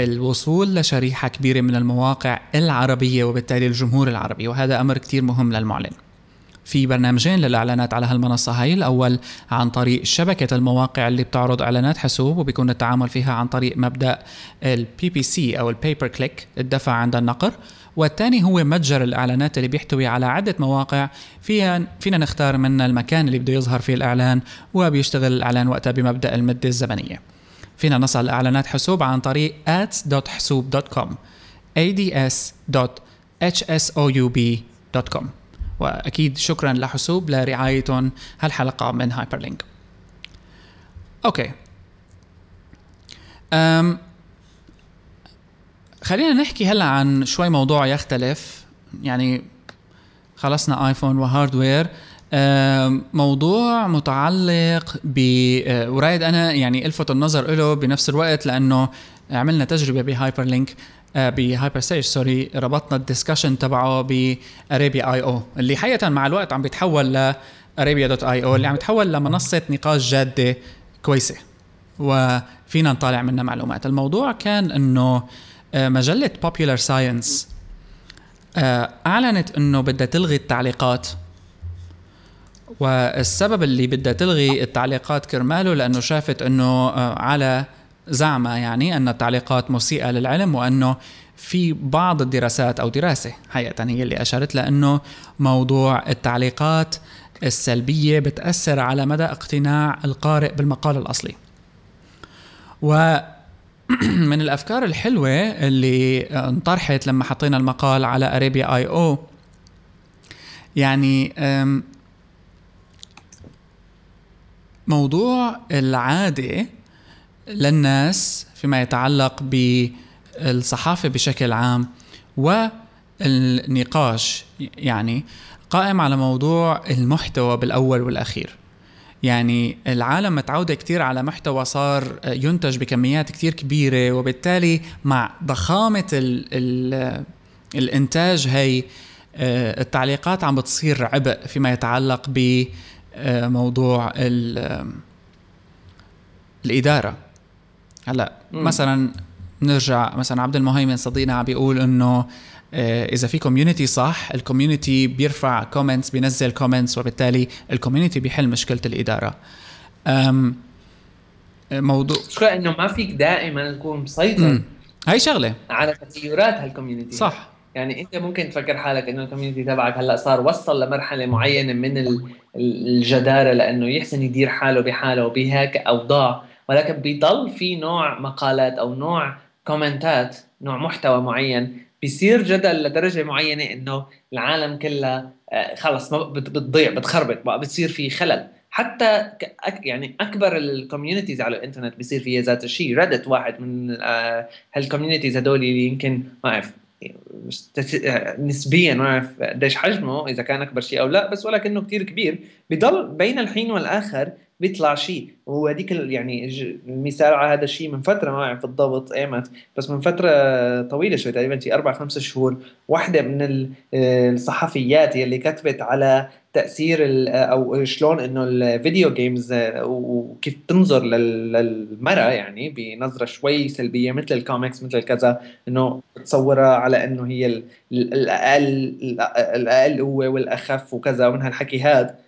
الوصول لشريحة كبيرة من المواقع العربية وبالتالي الجمهور العربي وهذا أمر كتير مهم للمعلن. في برنامجين للإعلانات على هالمنصة هاي الأول عن طريق شبكة المواقع اللي بتعرض إعلانات حسوب وبيكون التعامل فيها عن طريق مبدأ ال PPC أو ال Pay Per Click الدفع عند النقر. والثاني هو متجر الإعلانات اللي بيحتوي على عدة مواقع. فيها فينا نختار منها المكان اللي بده يظهر فيه الإعلان وبيشتغل الإعلان وقتها بمبدأ المدة الزمنية. فينا نصل لإعلانات حسوب عن طريق ads.حسوب.com ads.hsoub.com وأكيد شكرا لحسوب لرعايتهم هالحلقة من هايبر لينك okay. أم خلينا نحكي هلا عن شوي موضوع يختلف. يعني خلصنا ايفون و hardware آم، موضوع متعلق ب آه، ورايد أنا يعني ألفت النظر له بنفس الوقت لأنه عملنا تجربة بهايبر لينك بهايبر ستيج sorry ربطنا ال discussion تبعه ب Arabia IO اللي حقيقة مع الوقت عم بيتحول ل Arabia dot IO اللي عم يتحول لمنصة نقاش جادة كويسة وفينا نطالع منها معلومات. الموضوع كان إنه آه، مجلة Popular Science آه، أعلنت إنه بدها تلغي التعليقات. والسبب اللي بدها تلغي التعليقات كرماله لأنه شافت إنه آه، على زعم يعني أن التعليقات مسيئة للعلم وأنه في بعض الدراسات أو دراسة حقيقة هي اللي أشارت لأنه موضوع التعليقات السلبية بتأثر على مدى اقتناع القارئ بالمقال الأصلي. و [CLEARS THROAT] من الأفكار الحلوة اللي انطرحت لما حطينا المقال على اريبيا اي أو يعني موضوع العادة للناس فيما يتعلق بالصحافة بشكل عام والنقاش يعني قائم على موضوع المحتوى بالأول والأخير. يعني العالم متعودة كتير على محتوى صار ينتج بكميات كتير كبيرة وبالتالي مع ضخامة ال ال الإنتاج هي آه، التعليقات عم بتصير عبء فيما يتعلق بموضوع الإدارة. هلأ مثلا نرجع مثلا عبد المهيمن صديقنا عم بيقول إنه آه، إذا في community صح ال community بيرفع comments بينزل comments وبالتالي ال community بيحل مشكلة الإدارة. موضوع شو إنه ما فيك دائما تكون مسيطر هاي شغلة. على تغيرات هال community صح. يعني أنت ممكن تفكر حالك إنه ال community تبعك هلأ صار وصل لمرحلة معينة من الجدارة لأنه يحسن يدير حاله بحاله وبهيك أوضاع ولكن بيضل في نوع مقالات أو نوع كومنتات نوع محتوى معين بيصير جدل لدرجة معينة إنه العالم كلها آه، خلص بتضيع بتخربط بقى بتصير في خلل. حتى يعني أكبر ال communities على الإنترنت بيصير فيها ذات الشيء. ريدت واحد من آه، هال communities هدول اللي يمكن ما أعرف نسبيا ما أعرف قديش حجمه إذا كان أكبر شيء أو لا بس ولكنه كثير كبير. بضل بين الحين والآخر بيطلع شيء. وهذيك يعني المثال على هذا الشيء من فترة ما اعرف بالضبط ايمت بس من فترة طويلة شوي تقريبا شي أربع خمس شهور واحدة من الصحفيات يلي كتبت على تأثير أو شلون إنه ال video games وكيف تنظر للمرأة يعني بنظرة شوي سلبية مثل الكوميكس مثل كذا إنه تصورها على إنه هي الأقل الأقل قوه والأخف وكذا ومن هالحكي هذا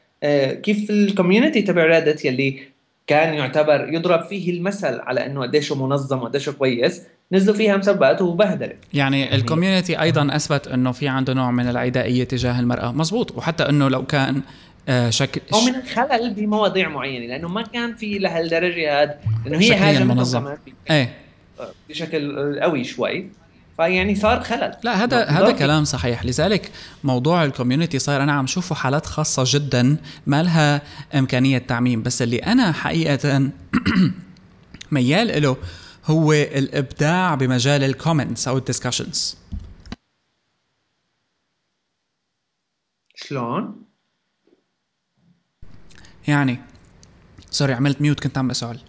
كيف ال community تبع ريدت يلي كان يعتبر يضرب فيه المثل على إنه قديش منظم وقديش كويس نزلوا فيها مسبات وبهدله يعني ال community أيضا أثبت إنه في عنده نوع من العدائية تجاه المرأة. مزبوط وحتى إنه لو كان آه شكل أو من الخلل بمواضيع معينة لأنه ما كان في لهالدرجة هذا إنه هي هاجمتهم إيه. بشكل قوي شوي. فيعني صار خلل. لا هذا هذا كلام صحيح. لذلك موضوع ال community صاير أنا عم شوفه حالات خاصة جدا ما لها إمكانية تعميم. بس اللي أنا حقيقة [CLEARS THROAT] ميال له هو الإبداع بمجال ال comments أو ال discussions شلون؟ يعني sorry عملت mute كنت عم بسأل.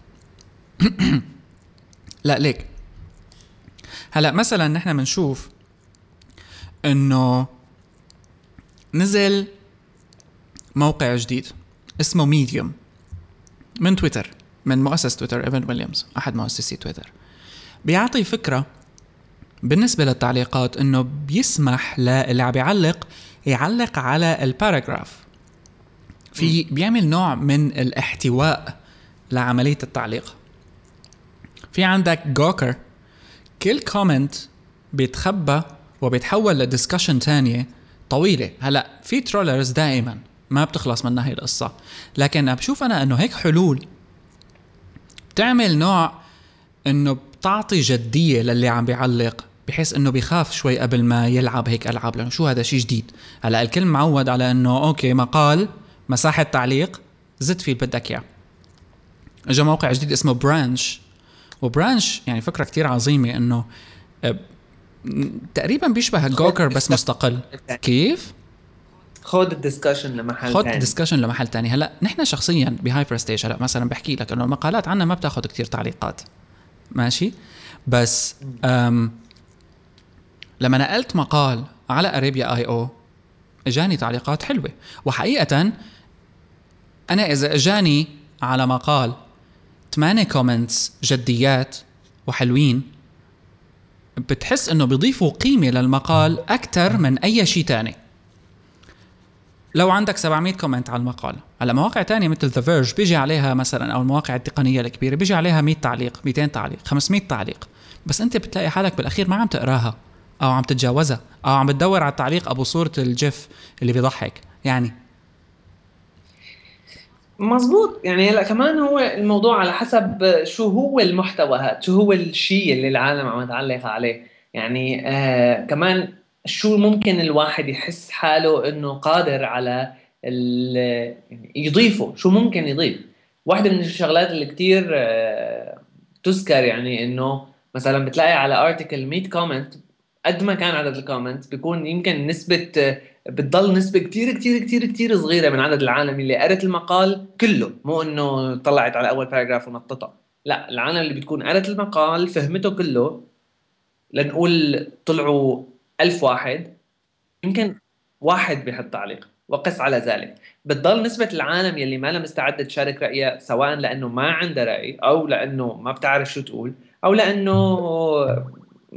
[CLEARS THROAT] لا ليك. هلا مثلا نحن بنشوف إنه نزل موقع جديد اسمه ميديوم من تويتر من مؤسس تويتر ايفن ويليامز أحد مؤسسي تويتر بيعطي فكرة بالنسبة للتعليقات إنه بيسمح للي عم بيعلق يعلق على ال paragraph في بيعمل نوع من الاحتواء لعملية التعليق. في عندك جوكر كل comment بيتخبى وبيتحول ل discussion تانية طويلة. هلا في trollers دائما ما بتخلص منها هي القصة. لكن بشوف أنا أنه هيك حلول. بتعمل نوع أنه بتعطي جدية للي عم بيعلق بحيث إنه بيخاف شوي قبل ما يلعب هيك ألعاب لأنه شو هذا شيء جديد؟ هلا الكل معود على إنه okay مقال مساحة تعليق زد فيه اللي بدك إياه. اجى موقع جديد اسمه برانش وبرانش يعني فكرة كتير عظيمة إنه آه، تقريبا بيشبه جوكر بس مستقل. كيف؟ خذ ال discussion لمحل خذ ال discussion لمحل تاني. هلأ نحن شخصيا بهايبر ستيج هلأ مثلا بحكي لك إنه المقالات عنا ما بتاخذ كتير تعليقات. ماشي؟ بس أم لما نقلت مقال على أريبيا آي أو إجاني تعليقات حلوة. وحقيقه أنا إذا إجاني على مقال ثمانية comments جديات وحلوين. بتحس إنه بيضيفوا قيمة للمقال أكثر من أي شيء تاني. لو عندك 700 comment على المقاله هلا مواقع تانية مثل ذا فيرج بيجي عليها مثلا أو المواقع التقنية الكبيرة بيجي عليها 100 تعليق 200 تعليق 500 تعليق. بس أنت بتلاقي حالك بالأخير ما عم تقراها أو عم تتجاوزها أو عم بتدور على التعليق أبو صورة الجيف اللي بيضحك. يعني مزبوط يعني هلا كمان هو الموضوع على حسب شو هو المحتوى هذا شو هو الشيء اللي العالم عم تعلق عليه. يعني آه كمان شو ممكن الواحد يحس حاله إنه قادر على يعني يضيفه شو ممكن يضيف. واحدة من الشغلات اللي كتير آه تذكر يعني إنه مثلا بتلاقي على article 100 comment قد ما كان عدد ال comment بيكون يمكن نسبة بتضل نسبة كتير كتير كتير كتير صغيرة من عدد العالم اللي قرت المقال كله. مو إنه طلعت على أول paragraph ونطتها. لا العالم اللي بتكون قرت المقال فهمته كله لنقول طلعوا ألف واحد يمكن واحد بيحط تعليق وقس على ذلك. بتضل نسبة العالم يلي ما لها مستعدة تشارك رأيها سواء لأنه ما عندها رأي أو لأنه ما بتعرف شو تقول أو لأنه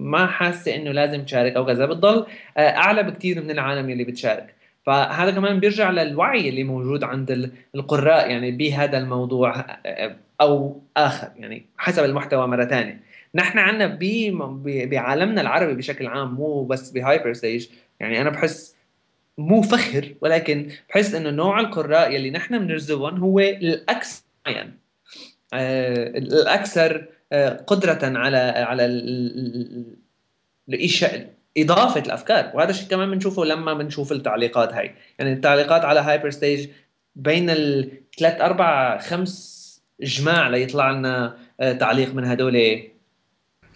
ما حاسة إنه لازم تشارك أو كذا بتضل آه، أعلى بكثير من العالم اللي بتشارك. فهذا كمان بيرجع للوعي اللي موجود عند القراء يعني بهذا الموضوع آه، أو آخر يعني حسب المحتوى مرة ثانية نحن عندنا بعالمنا العربي بشكل عام مو بس بهايبر ستيج يعني أنا بحس مو فخر ولكن بحس إنه نوع القراء يلي نحن بنرزقهم هو الاكثر يعني آه الأكثر قدرة على على الإشاء إضافة الأفكار. وهذا الشيء كمان بنشوفه لما بنشوف التعليقات هاي. يعني التعليقات على هايبر ستيج بين الثلاث أربع خمس اجماع ليطلع لنا آه، تعليق من هدول.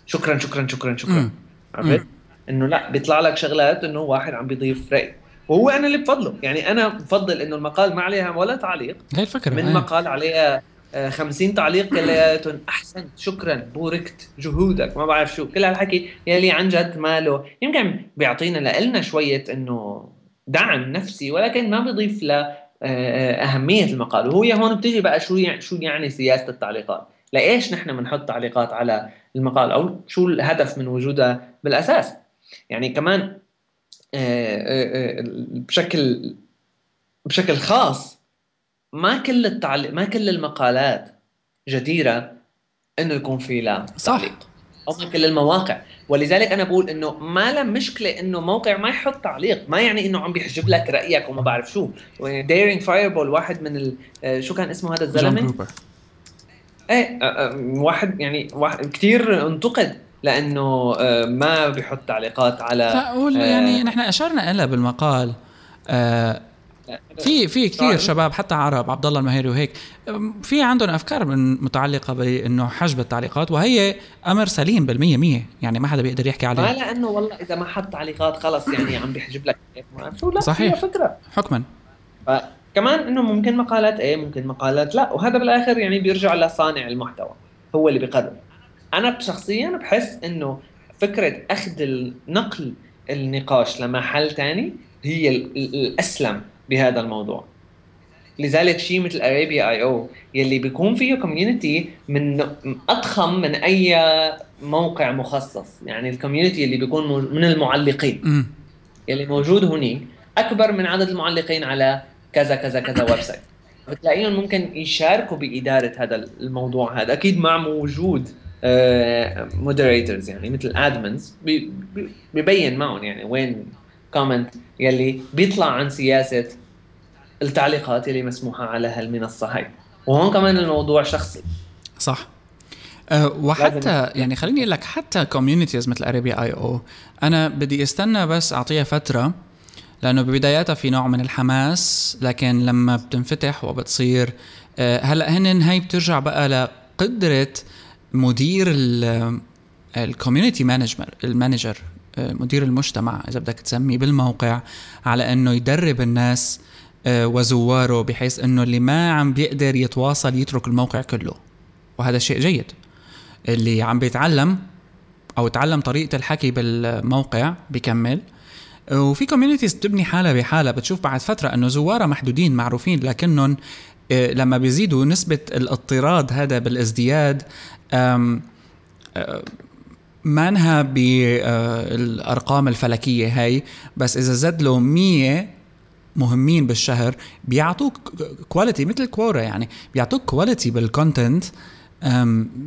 شكرا شكرا شكرا شكرا. عرفت؟ إنه لا بيطلع لك شغلات إنه واحد عم بيضيف رأي. وهو أنا اللي بفضله. يعني أنا بفضل إنه المقال ما عليها ولا تعليق. هي الفكرة من مقال عليها 50 تعليق كلياتهم احسنت شكرا. بوركت جهودك. ما بعرف شو. كل هالحكي يلي عن جد ماله يمكن بيعطينا لنا شوية إنه دعم نفسي ولكن ما بيضيف ل آه، آه، أهمية المقال. وهي هون بتيجي بقى شو يعني شو يعني سياسة التعليقات. لإيش نحن بنحط تعليقات على المقال؟ أو شو الهدف من وجودها بالأساس؟ يعني كمان آه، بشكل بشكل خاص ما كل التعليق ما كل المقالات جديرة إنه يكون في صح. تعليق أو ما كل المواقع. ولذلك أنا بقول إنه ما له مشكلة إنه موقع ما يحط تعليق. ما يعني إنه عم بيحجب لك رأيك وما بعرف شو. Daring Fireball واحد من ال... شو كان اسمه هذا الزلمة؟ إيه واحد يعني واحد كثير انتقد لأنه ما بيحط تعليقات على لا يعني نحن أشرنا لها بالمقال في في كثير شباب حتى عرب عبد الله المهيري وهيك في عندهم أفكار من متعلقة بإنه حجب التعليقات وهي أمر سليم بالمية مية يعني ما حدا بيقدر يحكي عليه. ما لأنه والله إذا ما حط تعليقات خلص يعني عم بيحجب لك شو لا صحيح. فكرة. حكما. كمان إنه ممكن مقالات إيه ممكن مقالات لا وهذا بالآخر يعني بيرجع لصانع المحتوى هو اللي بيقرر أنا شخصيا بحس إنه فكرة أخذ نقل النقاش لمحل ثاني هي الأسلم. بهذا الموضوع. لذلك شيء مثل Arabia I أو يلي بيكون فيه community من أضخم من أي موقع مخصص. يعني ال community اللي بيكون من المعلقين. يلي موجود هناك أكبر من عدد المعلقين على كذا كذا كذا [COUGHS] website بتلاقيهم ممكن يشاركوا بإدارة هذا الموضوع هذا أكيد مع وجود moderators يعني مثل admins ببين معهم يعني وين comment يلي بيطلع عن سياسة التعليقات يلي مسموحة على هالمنصه هاي. وهون كمان الموضوع شخصي. صح. أه وحتى يعني خليني أقول لك حتى communities مثل Arabia I أو أنا بدي استنى بس أعطيها فترة لأنه ببداياتها في نوع من الحماس لكن لما بتنفتح وبتصير أه هلأ هن هي بترجع بقى لقدرة مدير ال community manager ال manager. مدير المجتمع إذا بدك تسميه بالموقع على إنه يدرب الناس آه، وزواره بحيث إنه اللي ما عم بيقدر يتواصل يترك الموقع كله. وهذا شيء جيد. اللي عم بيتعلم أو تعلم طريقة الحكي بالموقع بكمل. وفي communities بتبني حالها بحالها بتشوف بعد فترة إنه زوارها محدودين معروفين لكنهم آه، لما بيزيدوا نسبة الإضطراد هذا بالازدياد مانها بالارقام الفلكية هاي بس إذا زاد له 100 مهمين بالشهر بيعطوك quality مثل Quora يعني بيعطوك quality بال content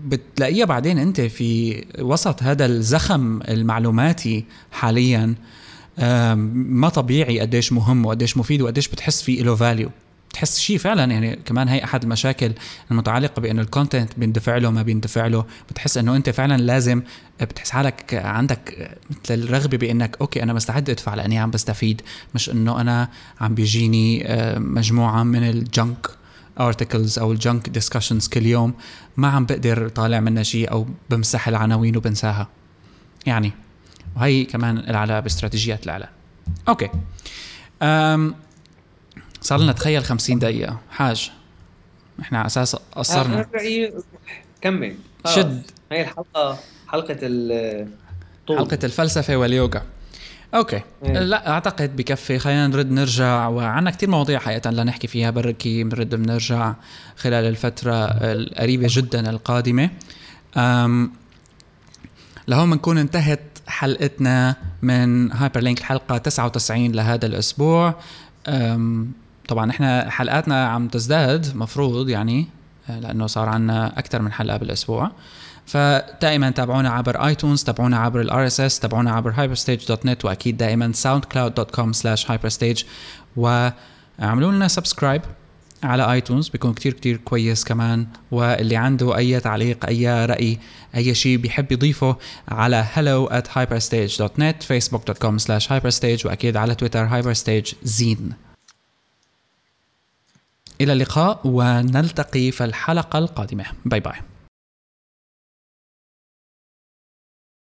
بتلاقيها بعدين أنت في وسط هذا الزخم المعلوماتي حاليا ما طبيعي قديش مهم وقديش مفيد وقديش بتحس فيه له value تحس شيء فعلا يعني كمان هي أحد المشاكل المتعلقة بإنه ال content بيندفع له ما بيندفع له. بتحس إنه أنت فعلا لازم بتحس حالك عندك مثل الرغبة بإنك okay أنا مستعد أدفع لأني عم بستفيد. مش إنه أنا عم بيجيني مجموعة من ال junk articles أو ال junk discussions كل يوم. ما عم بقدر طالع منها شيء أو بمسح العناوين وبنساها. يعني. وهي كمان العلاقه باستراتيجيات الاعلان okay. صار لنا تخيل 50 دقيقة. حاج إحنا على أساس قصرنا. كمل. شد. هي الحلقة حلقة الطول حلقة الفلسفة واليوغا. okay. إيه. لا أعتقد بكفي. خلينا نرد نرجع. وعنا كثير مواضيع حقيقة لنحكي فيها بركي بنرد بنرجع خلال الفترة القريبة جدا القادمة. أم لهون بنكون انتهت حلقتنا من Hyperlink الحلقة 99 لهذا الأسبوع. طبعا إحنا حلقاتنا عم تزداد مفروض يعني لأنه صار عنا أكثر من حلقة بالأسبوع. فدائما تابعونا عبر iTunes تابعونا عبر ال RSS تابعونا عبر hyperstage.net وأكيد دائما soundcloud.com slash hyperstage. وعملوا لنا subscribe على iTunes بيكون كتير كتير كويس كمان. واللي عنده أي تعليق أي رأي أي شيء بيحب يضيفه على hello at hyperstage.net facebook.com slash hyperstage وأكيد على تويتر hyperstage زين إلى اللقاء ونلتقي في الحلقة القادمة. باي باي